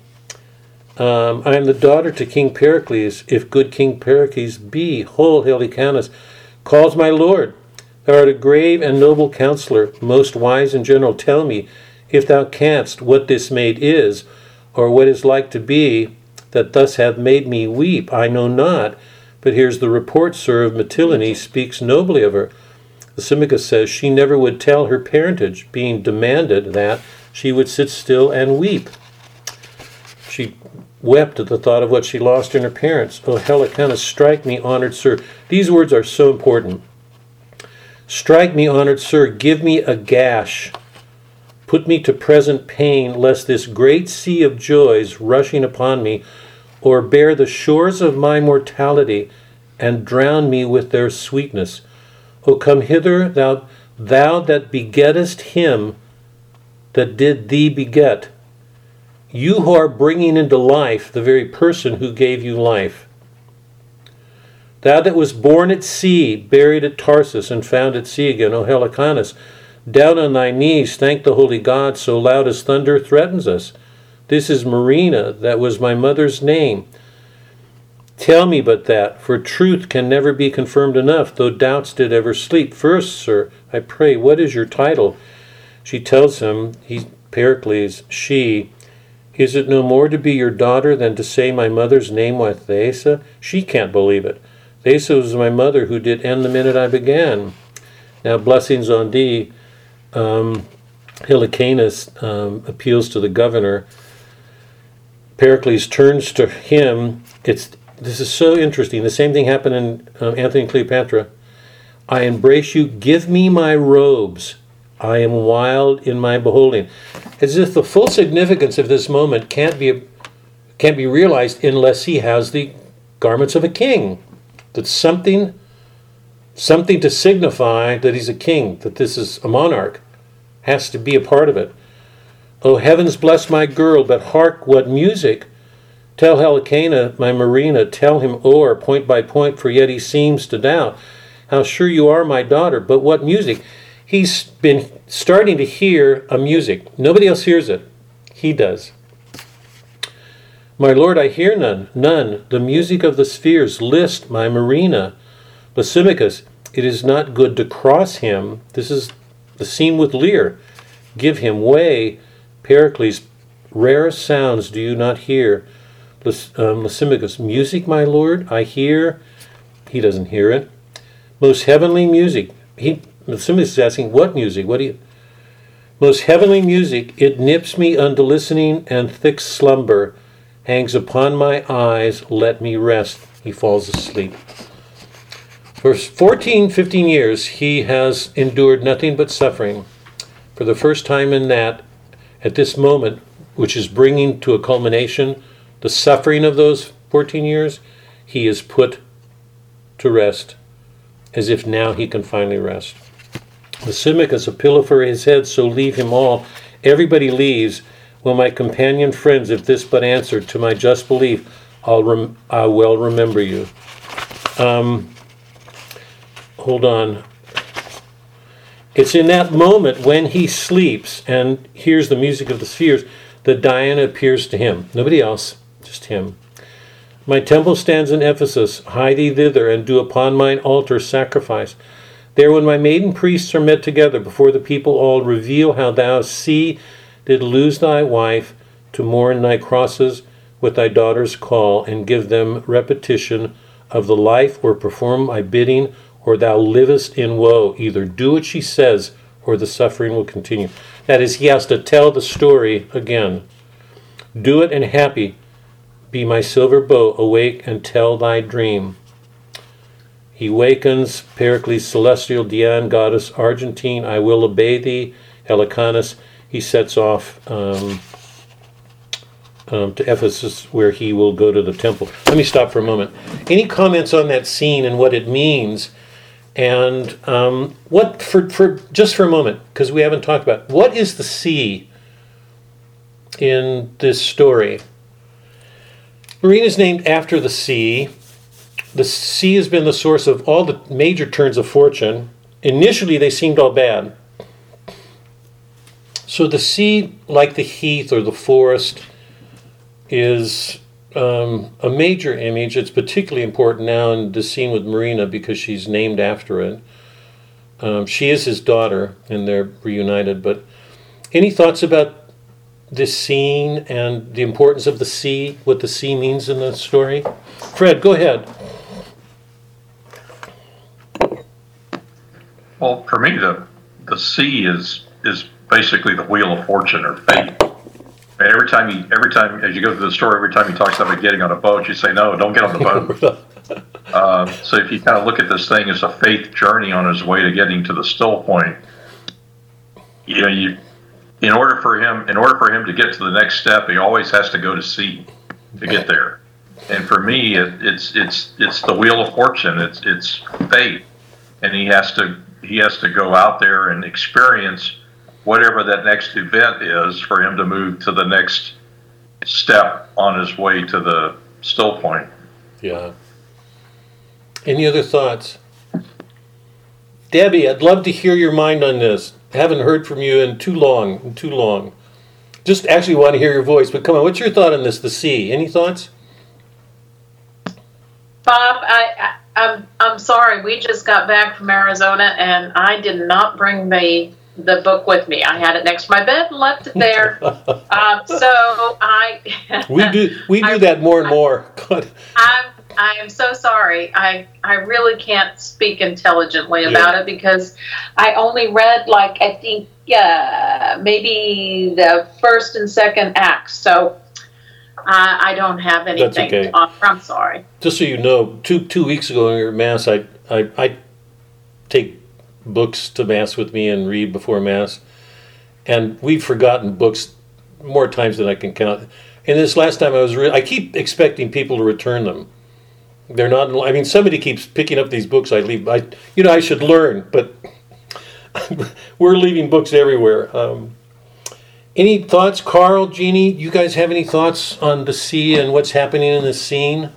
Um, I am the daughter to King Pericles. If good King Pericles be, whole Helicanus calls my lord. Thou art a grave and noble counselor, most wise and general. Tell me, if thou canst, what this maid is, or what is like to be, that thus hath made me weep. I know not. But here's the report, sir, of Mytilene speaks nobly of her. Lysimachus says she never would tell her parentage, being demanded that she would sit still and weep. Wept at the thought of what she lost in her parents. Oh, Helicanus, strike me, honored sir. These words are so important. Strike me, honored sir, give me a gash. Put me to present pain, lest this great sea of joys rushing upon me, or bear the shores of my mortality, and drown me with their sweetness. O come hither, thou, thou that begettest him that did thee beget. You who are bringing into life the very person who gave you life. Thou that was born at sea, buried at Tharsus, and found at sea again, O Helicanus, down on thy knees, thank the holy God, so loud as thunder threatens us. This is Marina, that was my mother's name. Tell me but that, for truth can never be confirmed enough, though doubts did ever sleep. First, sir, I pray, what is your title? She tells him, he, Pericles, she, is it no more to be your daughter than to say my mother's name was Thaisa? She can't believe it. Thaisa was my mother who did end the minute I began. Now, blessings on thee. Um, Helicanus um, appeals to the governor. Pericles turns to him. It's this is so interesting. The same thing happened in um, Antony and Cleopatra. I embrace you. Give me my robes. I am wild in my beholding. As if the full significance of this moment can't be can't be realized unless he has the garments of a king. That something something to signify that he's a king, that this is a monarch, has to be a part of it. Oh heavens bless my girl, but hark what music! Tell Helicana, my Marina, tell him o'er, point by point, for yet he seems to doubt. How sure you are my daughter, but what music! He's been starting to hear a music. Nobody else hears it. He does. My lord, I hear none, none. The music of the spheres list my Marina. Lysimachus, it is not good to cross him. This is the scene with Lear. Give him way. Pericles, rarest sounds do you not hear? Lys- um, Lysimachus, music, my lord, I hear. He doesn't hear it. Most heavenly music. He Is asking, what music? What do you? Most heavenly music, it nips me unto listening, and thick slumber hangs upon my eyes. Let me rest. He falls asleep. For 14, 15 years, he has endured nothing but suffering. For the first time in that, at this moment, which is bringing to a culmination the suffering of those 14 years, he is put to rest, as if now he can finally rest. Lysimachus, a pillow for his head, so leave him all. Everybody leaves. Will my companion friends, if this but answer to my just belief, I'll rem- I well remember you. Um, hold on. It's in that moment when he sleeps and hears the music of the spheres that Diana appears to him. Nobody else, just him. My temple stands in Ephesus. Hie thee thither, and do upon mine altar sacrifice. There, when my maiden priests are met together before the people all, reveal how thou, see, did lose thy wife, to mourn thy crosses with thy daughter's call, and give them repetition of the life, or perform my bidding, or thou livest in woe. Either do what she says, or the suffering will continue. That is, he has to tell the story again. Do it and happy be my silver bow, awake and tell thy dream. He wakens Pericles, celestial Dian, goddess Argentine. I will obey thee, Helicanus. He sets off um, um, to Ephesus, where he will go to the temple. Let me stop for a moment. Any comments on that scene and what it means? And um, what for, for just for a moment, because we haven't talked about what is the sea in this story? Marina is named after the sea. The sea has been the source of all the major turns of fortune. Initially, they seemed all bad. So the sea, like the heath or the forest, is um, a major image. It's particularly important now in the scene with Marina because she's named after it. Um, she is his daughter, and they're reunited. But any thoughts about this scene and the importance of the sea, what the sea means in the story? Fred, go ahead. Well, for me, the the sea is is basically the wheel of fortune or fate. And every time you, every time as you go through the story, every time he talks about getting on a boat, you say, "No, don't get on the boat." (laughs) uh, so if you kind of look at this thing as a faith journey on his way to getting to the still point, you know, you in order for him, in order for him to get to the next step, he always has to go to sea to get there. And for me, it, it's it's it's the wheel of fortune. It's it's fate, and he has to he has to go out there and experience whatever that next event is for him to move to the next step on his way to the still point. Yeah. Any other thoughts? Debbie, I'd love to hear your mind on this. Haven't heard from you in too long, in too long. Just actually want to hear your voice, but come on, what's your thought on this, the sea? Any thoughts? Bob, I, I I'm I'm sorry. We just got back from Arizona, and I did not bring the the book with me. I had it next to my bed and left it there. (laughs) um, so I we do we do I- that more and (laughs) more. God. I'm I am so sorry. I I really can't speak intelligently about it because I only read like I think uh, maybe the first and second acts. So I I don't have anything. okay. to offer. I'm sorry. Just so you know, two two weeks ago in your mass, I I, I take books to mass with me and read before mass, and we've forgotten books more times than I can count. And this last time I was, re- I keep expecting people to return them. They're not. I mean, somebody keeps picking up these books I leave. I, you know, I should learn, but (laughs) we're leaving books everywhere. Um, any thoughts, Carl, Jeannie? You guys have any thoughts on the sea and what's happening in the scene?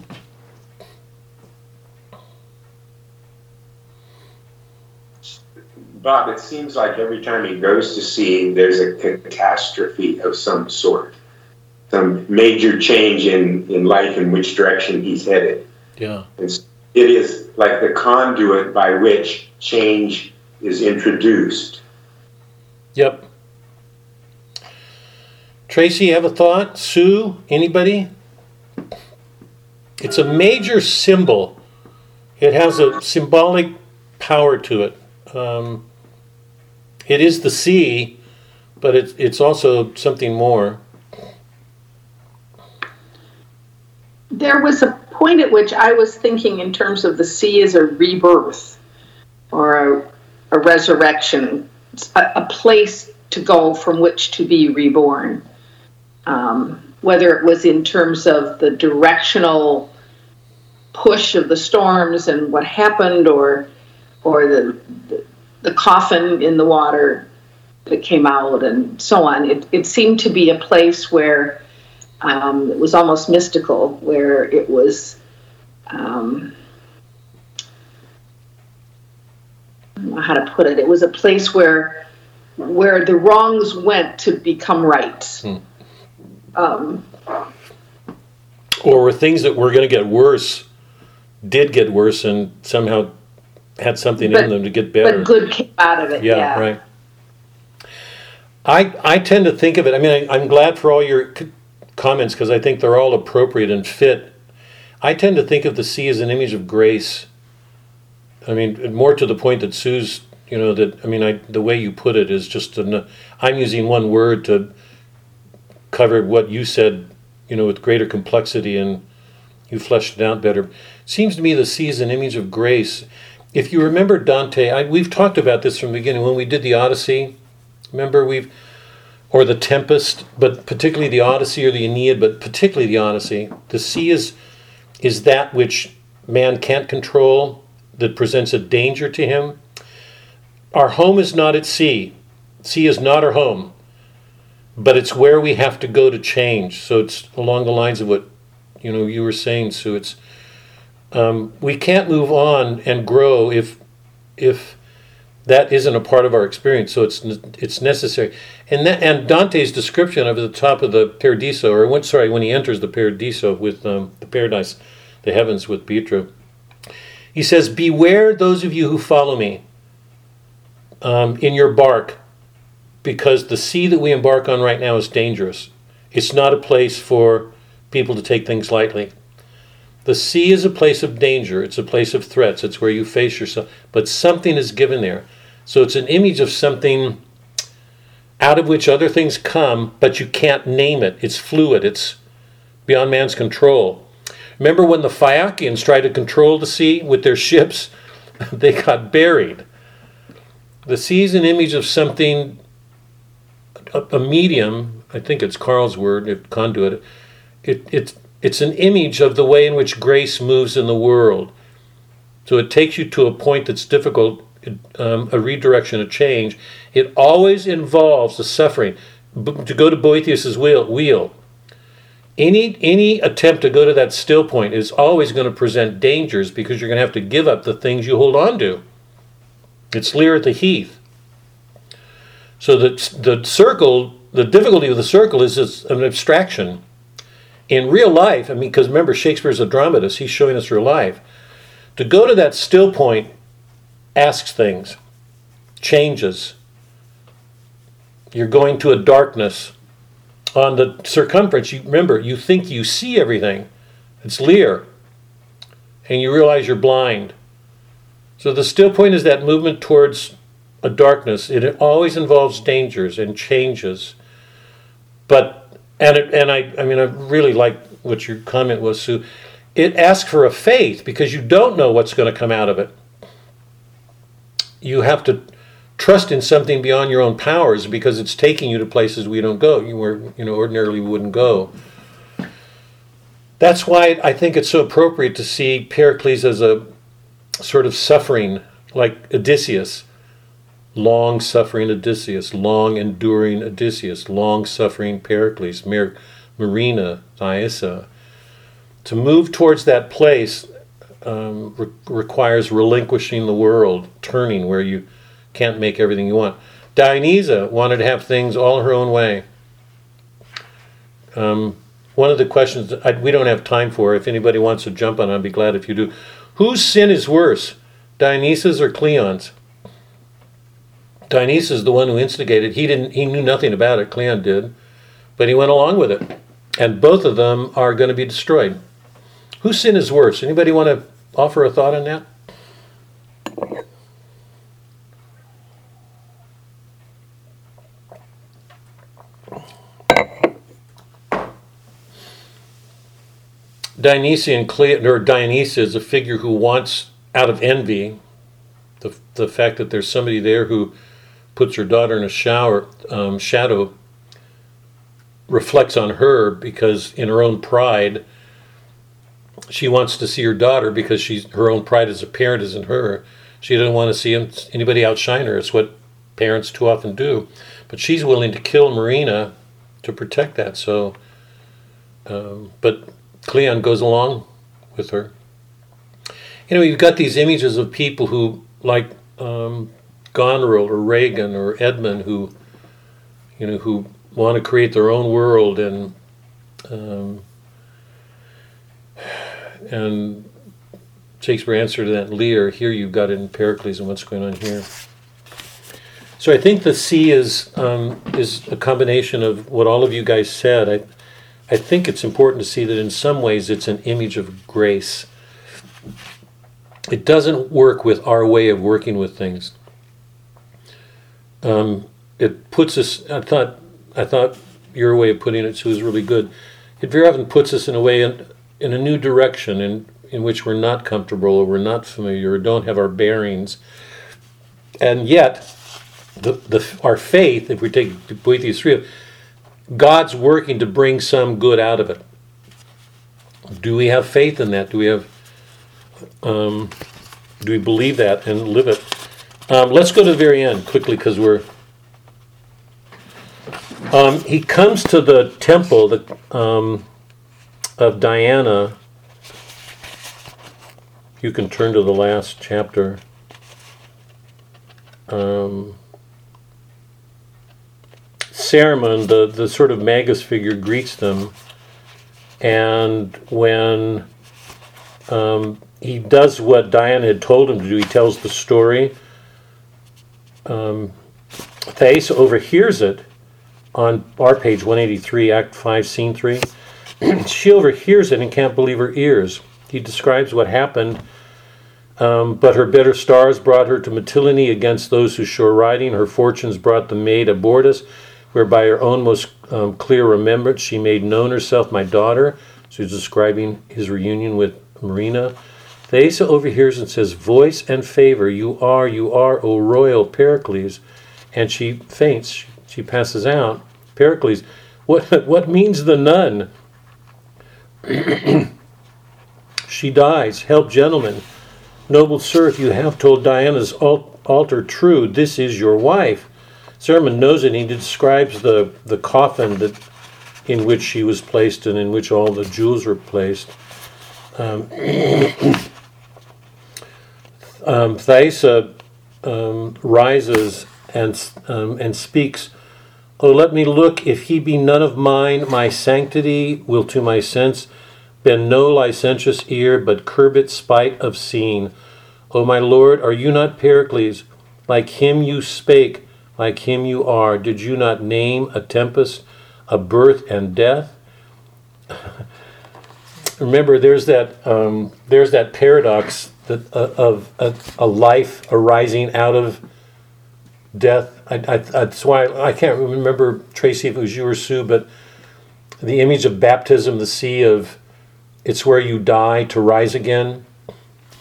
Bob, it seems like every time he goes to sea, there's a catastrophe of some sort, some major change in, in life in which direction he's headed. Yeah. It's, it is like the conduit by which change is introduced. Yep. Tracy, have a thought? Sue, anybody? It's a major symbol. It has a symbolic power to it. Um, it is the sea, but it's it's also something more. There was a point at which I was thinking in terms of the sea as a rebirth or a, a resurrection, a, a place to go from which to be reborn. Um, whether it was in terms of the directional push of the storms and what happened, or or the, the, the coffin in the water that came out, and so on. It, it seemed to be a place where um, it was almost mystical, where it was um, how to put it. It was a place where where the wrongs went to become right. Hmm. Um, Or were things that were going to get worse, did get worse, and somehow had something in them to get better. but good came out of it. Yeah, Yeah, right. I I tend to think of it. I mean, I, I'm glad for all your c- comments because I think they're all appropriate and fit. I tend to think of the sea as an image of grace. I mean, more to the point that Sue's. You know that. I mean, I the way you put it is just. An, I'm using one word to cover what you said. You know, with greater complexity and you fleshed it out better. Seems to me the sea is an image of grace. If you remember Dante, I, we've talked about this from the beginning when we did the Odyssey. Remember we've or the Tempest, but particularly the Odyssey or the Aeneid, but particularly the Odyssey. The sea is is that which man can't control, that presents a danger to him. Our home is not at sea. Sea is not our home, but it's where we have to go to change. So it's along the lines of what you know you were saying, Sue. It's um, we can't move on and grow if if that isn't a part of our experience. So it's it's necessary. And that, and Dante's description of the top of the Paradiso, or when sorry, when he enters the Paradiso with um, the paradise, the heavens with Pietro, he says, "Beware those of you who follow me um, in your bark, because the sea that we embark on right now is dangerous. It's not a place for people to take things lightly." The sea is a place of danger. It's a place of threats. It's where you face yourself. But something is given there. So it's an image of something out of which other things come, but you can't name it. It's fluid. It's beyond man's control. Remember when the Phaeacians tried to control the sea with their ships? (laughs) they got buried. The sea is an image of something, a, a medium. I think it's Carl's word, if conduit. It, it's it's an image of the way in which grace moves in the world. So it takes you to a point that's difficult, um, a redirection, a change. It always involves the suffering. B- to go to Boethius's wheel, wheel, any any attempt to go to that still point is always going to present dangers because you're going to have to give up the things you hold on to. It's Lear at the Heath. So the the circle, the difficulty of the circle is it's an abstraction in real life, I mean, because remember, Shakespeare's a dramatist, he's showing us real life. To go to that still point asks things, changes. You're going to a darkness. On the circumference, you remember, you think you see everything. It's Lear. And you realize you're blind. So the still point is that movement towards a darkness. It always involves dangers and changes. But and it, and I I mean I really like what your comment was, Sue. It asks for a faith because you don't know what's going to come out of it. You have to trust in something beyond your own powers because it's taking you to places we don't go. You were you know ordinarily wouldn't go. That's why I think it's so appropriate to see Pericles as a sort of suffering like Odysseus long suffering Odysseus, long enduring Odysseus, long suffering Pericles, Mar- Marina, Thaisa. To move towards that place um, re- requires relinquishing the world, turning where you can't make everything you want. Dionyza wanted to have things all her own way. Um, one of the questions I, we don't have time for, if anybody wants to jump on, I'd be glad if you do. Whose sin is worse, Dionyza's or Cleon's? Dionysus is the one who instigated. He didn't. He knew nothing about it. Cleon did, but he went along with it, and both of them are going to be destroyed. Whose sin is worse? Anybody want to offer a thought on that? Dionysian or Dionysia is a figure who wants out of envy the, the fact that there's somebody there who puts her daughter in a shower um, shadow reflects on her because in her own pride she wants to see her daughter because she's her own pride as a parent is in her. She doesn't want to see him, anybody outshine her. It's what parents too often do. But she's willing to kill marina to protect that so um, but cleon goes along with her. You know you've got these images of people who like um, Goneril or Regan or Edmund who, you know, who want to create their own world and um, and Shakespeare answered that Lear. Here you've got it in Pericles and what's going on here. So I think the sea is um, is a combination of what all of you guys said. I I think it's important to see that in some ways it's an image of grace. It doesn't work with our way of working with things. Um, it puts us. I thought. I thought your way of putting it, Sue, is really good. It very often puts us in a way in, in a new direction in in which we're not comfortable or we're not familiar or don't have our bearings, and yet. The, the, our faith, if we take Boethius 3, God's working to bring some good out of it. Do we have faith in that? Do we have, um, do we believe that and live it? Um, let's go to the very end quickly because we're. Um, he comes to the temple that, um, of Diana. You can turn to the last chapter. Um, Cerimon, the, the sort of magus figure, greets them. And when um, he does what Diana had told him to do, he tells the story. Um, Thais overhears it on our page 183, Act 5, Scene 3. (clears throat) she overhears it and can't believe her ears. He describes what happened. Um, but her bitter stars brought her to Mytilene against those who shore riding. Her fortunes brought the maid aboard us where by her own most um, clear remembrance she made known herself my daughter. So he's describing his reunion with Marina. Thaisa overhears and says, Voice and favor, you are, you are, O royal Pericles. And she faints, she passes out. Pericles, what, (laughs) what means the nun? (clears throat) she dies. Help, gentlemen. Noble sir, if you have told Diana's altar true, this is your wife. Cerimon knows it, he describes the, the coffin that in which she was placed and in which all the jewels were placed. Um, (clears throat) um, Thaisa um, rises and, um, and speaks, Oh, let me look, if he be none of mine, my sanctity will to my sense bend no licentious ear, but curb it spite of seeing. O my lord, are you not Pericles? Like him you spake, like him you are. Did you not name a tempest, a birth and death? (laughs) Remember, there's that um, there's that paradox that uh, of a, a, life arising out of death. I, I, that's why I can't remember Tracy if it was you or Sue, but the image of baptism, the sea of it's where you die to rise again.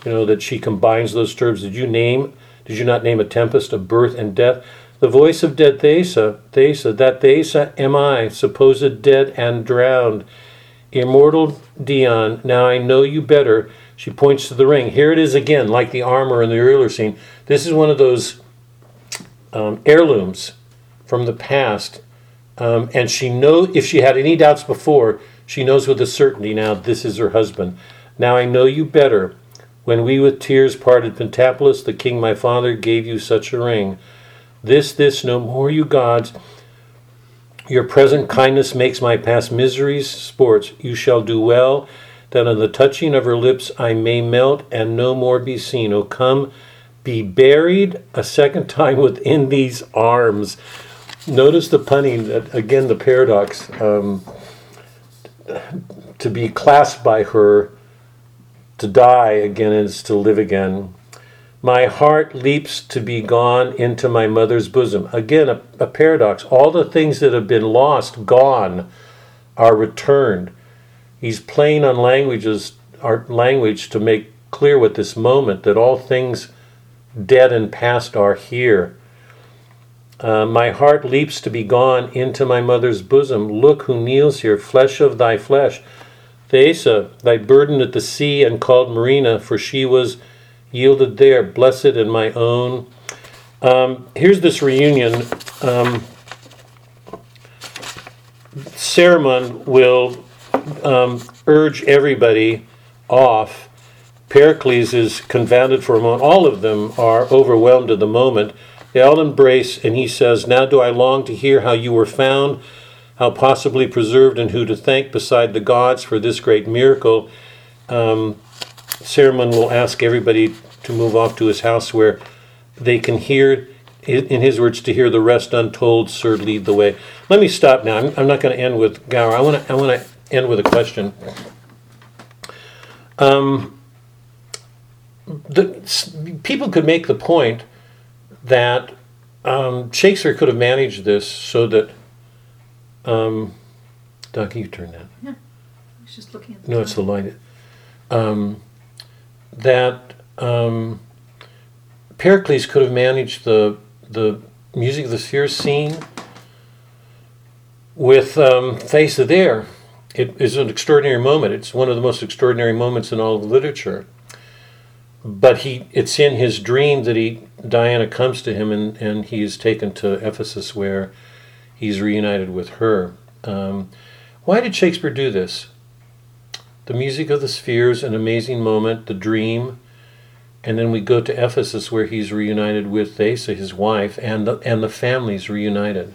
You know that she combines those terms. Did you name? Did you not name a tempest, a birth and death? The voice of dead Thaisa, Thaisa, that Thaisa am I, supposed dead and drowned. Immortal Dian, now I know you better. She points to the ring. Here it is again, like the armor in the earlier scene. This is one of those um, heirlooms from the past. Um, and she knows, if she had any doubts before, she knows with a certainty now this is her husband. Now I know you better. When we with tears parted Pentapolis, the king my father gave you such a ring. This, this, no more, you gods. Your present kindness makes my past miseries sports. You shall do well, that on the touching of her lips I may melt and no more be seen. O come, be buried a second time within these arms. Notice the punning, again, the paradox. Um, to be clasped by her, to die again is to live again. My heart leaps to be gone into my mother's bosom. Again, a, a, paradox. All the things that have been lost, gone, are returned. He's playing on languages, language to make clear with this moment that all things dead and past are here. Uh, my heart leaps to be gone into my mother's bosom. Look who kneels here, flesh of thy flesh. Thaisa, thy burden at the sea, and called Marina, for she was yielded there, blessed in my own. Um, here's this reunion. Um, Cerimon will um, urge everybody off, Pericles is confounded for a moment. All of them are overwhelmed at the moment. They all embrace, and he says, Now do I long to hear how you were found, how possibly preserved, and who to thank beside the gods for this great miracle. Um, will ask everybody to move off to his house where they can hear, in his words, to hear the rest untold, Sir, lead the way. Let me stop now. I'm, I'm not going to end with Gower. I want to I want to end with a question. Um, the, people could make the point that um, Shakespeare could have managed this so that. Um, Doc, you turn that. Yeah, I was just looking at the No, it's the light. Um, that um, Pericles could have managed the the music of the spheres scene with um, Face of Air. It is an extraordinary moment. It's one of the most extraordinary moments in all of literature. But he, it's in his dream that he Diana comes to him and, and he is taken to Ephesus where he's reunited with her. Um, why did Shakespeare do this? The music of the spheres, an amazing moment, the dream, and then we go to Ephesus where he's reunited with Thaisa, his wife, and the, and the family's reunited.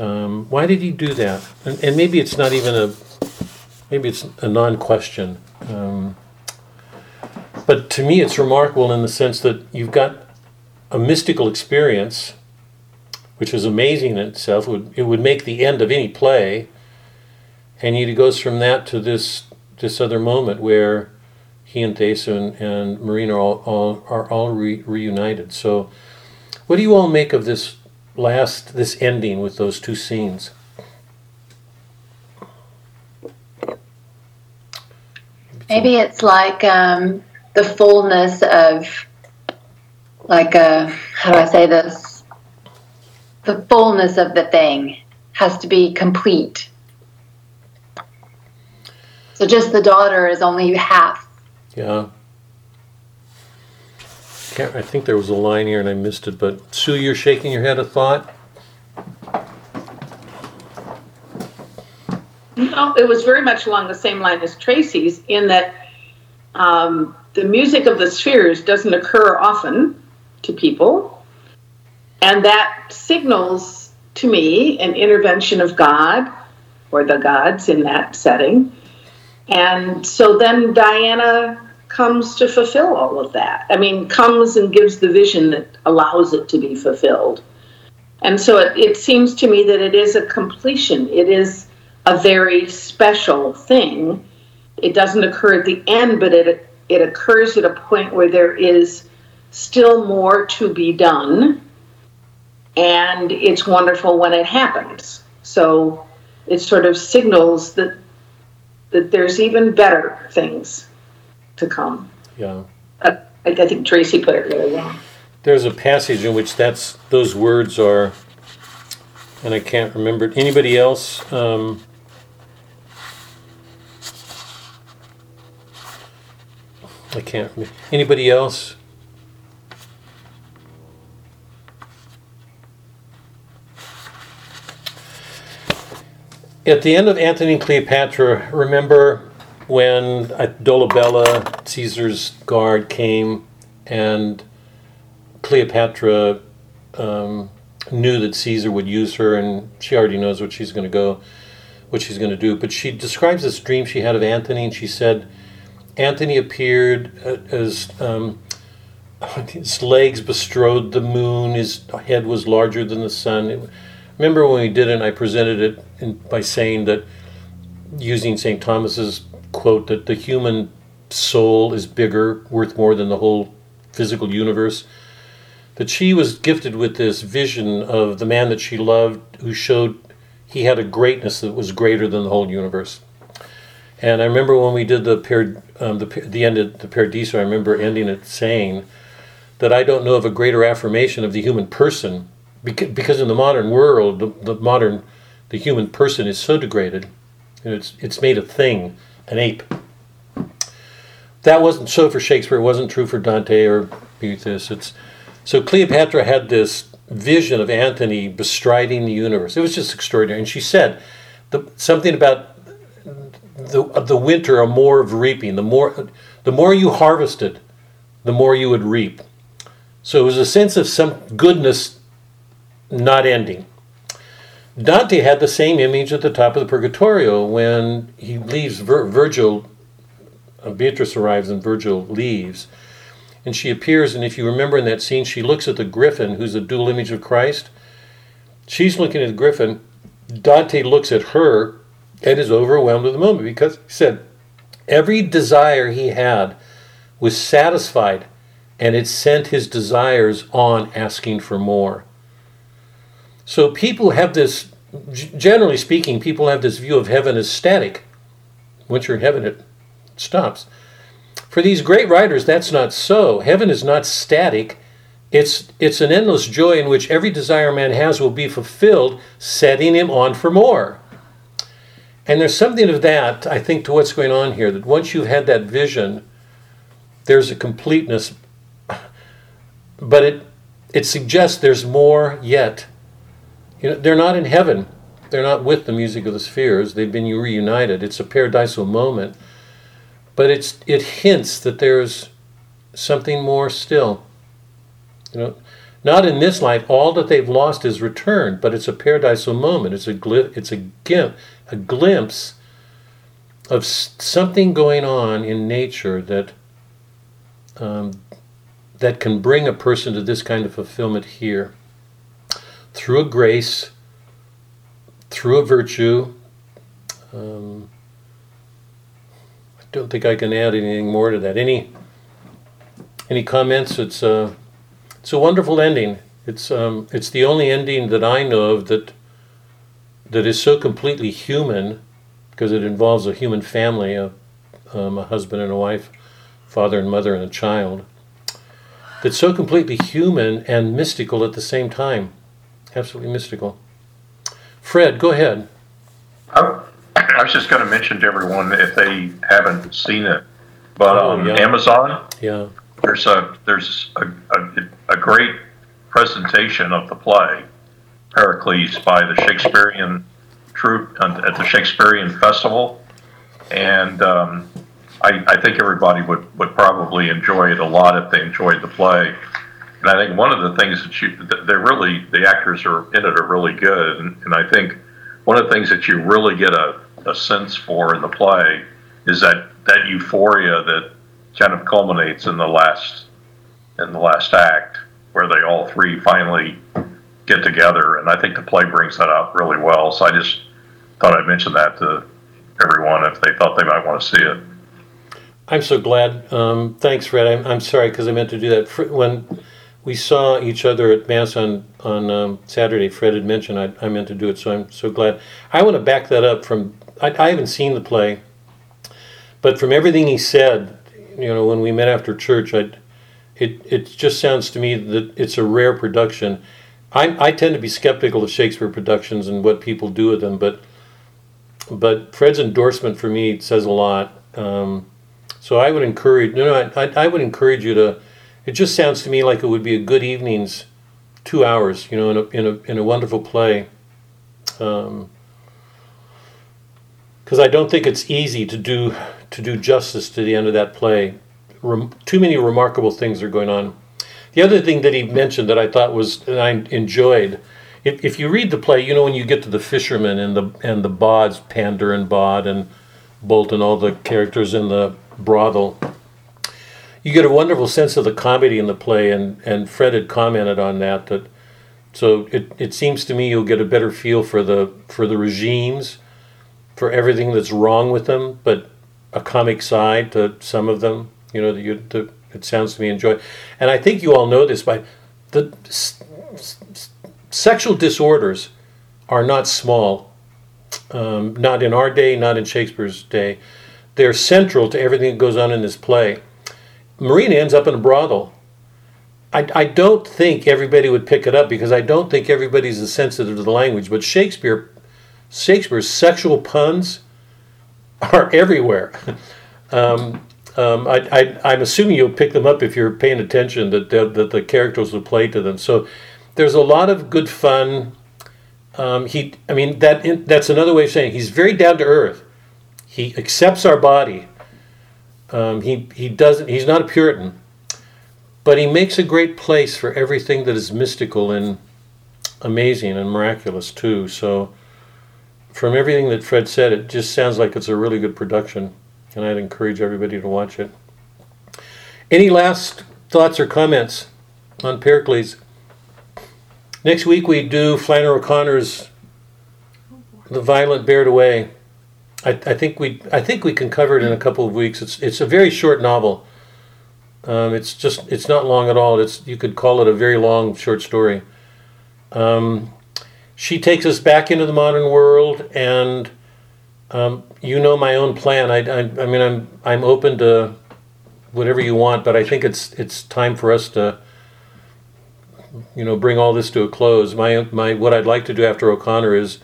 Um, why did he do that? And, and maybe it's not even a, maybe it's a non-question. Um, but to me, it's remarkable in the sense that you've got a mystical experience, which is amazing in itself. It would, it would make the end of any play and he goes from that to this this other moment where he and Thaisa and, and Marina are all, all are all re- reunited. So, what do you all make of this last this ending with those two scenes? Maybe it's like um, the fullness of, like, uh, how do I say this? The fullness of the thing has to be complete. So just the daughter is only half. Yeah. Can't, I think there was a line here and I missed it, but Sue, you're shaking your head a thought. No, it was very much along the same line as Tracy's in that um, the music of the spheres doesn't occur often to people. And that signals to me an intervention of God or the gods in that setting. And so then Diana comes to fulfill all of that. I mean, comes and gives the vision that allows it to be fulfilled. And so it, it seems to me that it is a completion. It is a very special thing. It doesn't occur at the end, but it it occurs at a point where there is still more to be done, and it's wonderful when it happens. So it sort of signals that that there's even better things to come. Yeah. Uh, I, I think Tracy put it really well. There's a passage in which that's those words are, and I can't remember. Anybody else? Um, I can't. remember. Anybody else? At the end of Antony and Cleopatra, remember when at Dolabella, Caesar's guard came and Cleopatra um, knew that Caesar would use her, and she already knows what she's going to go, what she's going to do. But she describes this dream she had of Antony, and she said, Antony appeared uh, as um, (laughs) his legs bestrode the moon, his head was larger than the sun. It- remember when we did it, I presented it in, by saying that using St. Thomas's quote that the human soul is bigger, worth more than the whole physical universe that she was gifted with this vision of the man that she loved who showed he had a greatness that was greater than the whole universe. And I remember when we did the par- um, the, the end of the Paradiso, I remember ending it saying that I don't know of a greater affirmation of the human person because, in the modern world, the, the modern, the human person is so degraded. It's, it's made a thing, an ape. That wasn't so for Shakespeare. It wasn't true for Dante or Boethius. It's so Cleopatra had this vision of Antony bestriding the universe. It was just extraordinary. And she said the, something about the the winter a more of reaping. The more the more you harvested, the more you would reap. So it was a sense of some goodness not ending. Dante had the same image at the top of the Purgatorio when he leaves Vir- Virgil. uh, Beatrice arrives and Virgil leaves, and she appears. And if you remember in that scene, she looks at the griffin, who's a dual image of Christ. She's looking at the griffin. Dante looks at her and is overwhelmed at the moment because he said every desire he had was satisfied and it sent his desires on asking for more. So people have this, generally speaking, people have this view of heaven as static. Once you're in heaven, it stops. For these great writers, that's not so. Heaven is not static. It's, it's an endless joy in which every desire man has will be fulfilled, setting him on for more. And there's something of that, I think, to what's going on here, that once you've had that vision, there's a completeness, but it, it suggests there's more yet. You know, they're not in heaven. They're not with the music of the spheres. They've been reunited. It's a paradisal moment, but it's it hints that there's something more still. You know, not in this life. All that they've lost is returned, but it's a paradisal moment. It's a gli- It's a gim- a glimpse of something going on in nature that um, that can bring a person to this kind of fulfillment here through a grace, through a virtue. Um, I don't think I can add anything more to that. Any any comments? It's a it's a wonderful ending. It's um, it's the only ending that I know of that that is so completely human because it involves a human family, a, um, a husband and a wife, father and mother and a child. That's so completely human and mystical at the same time. Absolutely mystical. Fred, go ahead. I, I was just going to mention to everyone if they haven't seen it, but Oh, on yeah. Amazon Yeah. there's a there's a, a, a great presentation of the play Pericles by the Shakespearean troupe at at the Shakespearean Festival, and um, I, I think everybody would, would probably enjoy it a lot if they enjoyed the play. And I think one of the things that you they're really the actors are in it are really good, and, and I think one of the things that you really get a, a sense for in the play is that that euphoria that kind of culminates in the last in the last act where they all three finally get together and I think the play brings that out really well so I just thought I'd mention that to everyone if they thought they might want to see it I'm so glad. Um, thanks, Fred. I'm, I'm sorry because I meant to do that. When we saw each other at Mass on, on um, Saturday, Fred had mentioned I, I meant to do it, so I'm so glad. I want to back that up from, I, I haven't seen the play, but from everything he said, you know, when we met after church, I, it, it just sounds to me that it's a rare production. I, I tend to be skeptical of Shakespeare productions and what people do with them, but but Fred's endorsement for me says a lot. Um, so I would encourage, no, no, I, I would encourage you to. It just sounds to me like it would be a good evening's two hours, you know, in a in a in a wonderful play. Um, because I don't think it's easy to do to do justice to the end of that play. Rem, too many remarkable things are going on. The other thing that he mentioned that I thought was that I enjoyed, if, if you read the play, you know when you get to the fishermen and the and the Bawds, Pander and Bawd and Bolt and all the characters in the brothel, you get a wonderful sense of the comedy in the play, and, and Fred had commented on that. That so it, it seems to me you'll get a better feel for the for the regimes, for everything that's wrong with them, but a comic side to some of them. You know you that it sounds to me enjoy, and I think you all know this by the s- s- sexual disorders are not small. Um, not in our day, not in Shakespeare's day. They're central to everything that goes on in this play. Marina ends up in a brothel. I, I don't think everybody would pick it up because I don't think everybody's as sensitive to the language. But Shakespeare, Shakespeare's sexual puns are (laughs) everywhere. um, um, I, I'm assuming you'll pick them up if you're paying attention that the, that the characters will play to them. So there's a lot of good fun. Um, he, I mean, that that's another way of saying it. he's very down to earth. he accepts our body. Um, he he doesn't. He's not a Puritan, but he makes a great place for everything that is mystical and amazing and miraculous too. So, from everything that Fred said, it just sounds like it's a really good production, and I'd encourage everybody to watch it. Any last thoughts or comments on Pericles? Next week we do Flannery O'Connor's "The Violent Bear It Away." I, I think we I think we can cover it in a couple of weeks. It's it's a very short novel. Um, it's just it's not long at all. It's you could call it a very long short story. Um, she takes us back into the modern world, and um, you know my own plan. I, I, I mean I'm I'm open to whatever you want, but I think it's it's time for us to you know bring all this to a close. My my what I'd like to do after O'Connor is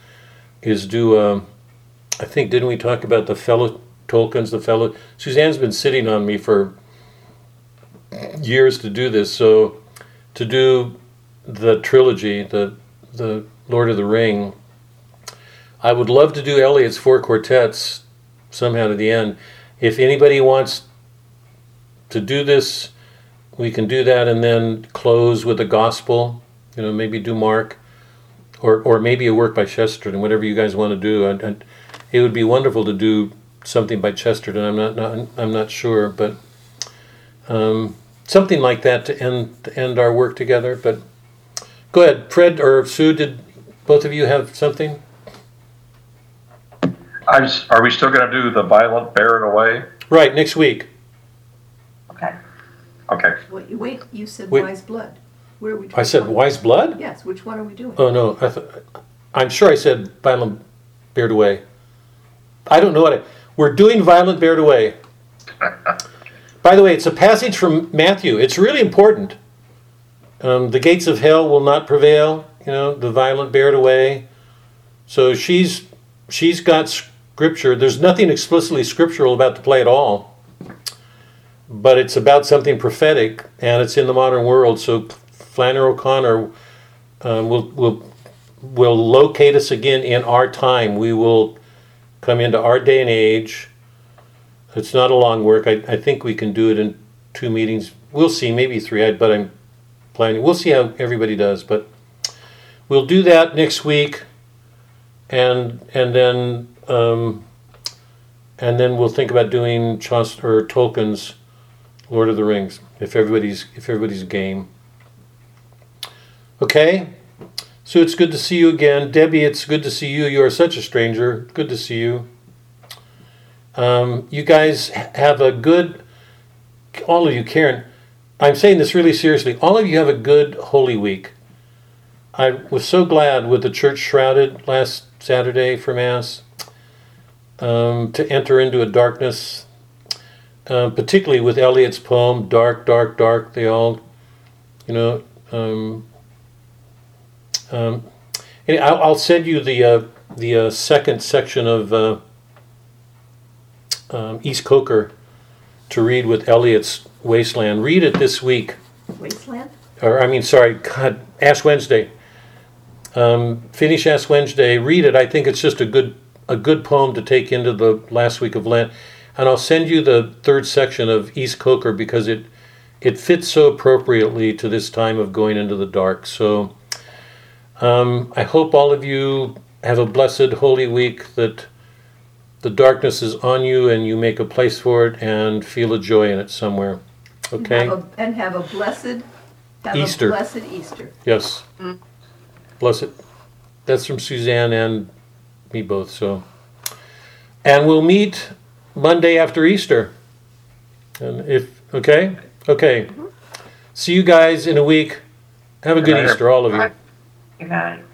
is do. Um, I think didn't we talk about the fellow Tolkien's the fellow Suzanne's been sitting on me for years to do this. So to do the trilogy, the the Lord of the Ring, I would love to do Eliot's four quartets somehow to the end. If anybody wants to do this, we can do that and then close with the gospel. You know, maybe do Mark, or or maybe a work by Chesterton, whatever you guys want to do. And, and it would be wonderful to do something by Chesterton. I'm not, not I'm not sure, but um, something like that to end to end our work together. But go ahead, Fred or Sue. Did both of you have something? I was, are we still going to do the violent bear it away? Right next week. Okay. Okay. Wait, you- wait, you said Wait. wise blood. Where are we? I said wise blood. Yes, which one are we doing? Oh no, I th- I'm sure I said violent bear it away. I don't know what I. We're doing violent bear it away. By the way, it's a passage from Matthew. It's really important. Um, the gates of hell will not prevail. You know, the violent bear it away. So she's she's got scripture. There's nothing explicitly scriptural about the play at all, but it's about something prophetic, and it's in the modern world. So Flannery O'Connor um, will will will locate us again in our time. We will come into our day and age. It's not a long work. I, I think we can do it in two meetings. We'll see, maybe three. I, but I'm planning. We'll see how everybody does. But we'll do that next week, and and then um, and then we'll think about doing Chaucer or Tolkien's Lord of the Rings if everybody's if everybody's game. Okay. So it's good to see you again. Debbie, it's good to see you. You are such a stranger. Good to see you. Um, you guys have a good, all of you, Karen, I'm saying this really seriously. All of you have a good Holy Week. I was so glad with the church shrouded last Saturday for Mass um, to enter into a darkness, uh, particularly with Eliot's poem, Dark, Dark, Dark. They all, you know, um, um, and I'll, I'll send you the uh, the uh, second section of uh, um, East Coker to read with Eliot's Wasteland. Read it this week, Wasteland? or I mean, sorry, God, Ash Wednesday. Um, finish Ash Wednesday. Read it. I think it's just a good a good poem to take into the last week of Lent. And I'll send you the third section of East Coker because it it fits so appropriately to this time of going into the dark. So. Um, I hope all of you have a blessed Holy Week, that the darkness is on you and you make a place for it and feel a joy in it somewhere. Okay? Have a- And have a blessed, have a Easter. blessed Easter. Yes. Blessed. That's from Suzanne and me both, so. And we'll meet Monday after Easter. And if, okay? Okay. See you guys in a week. Have a good Good Easter, all of you. Good night.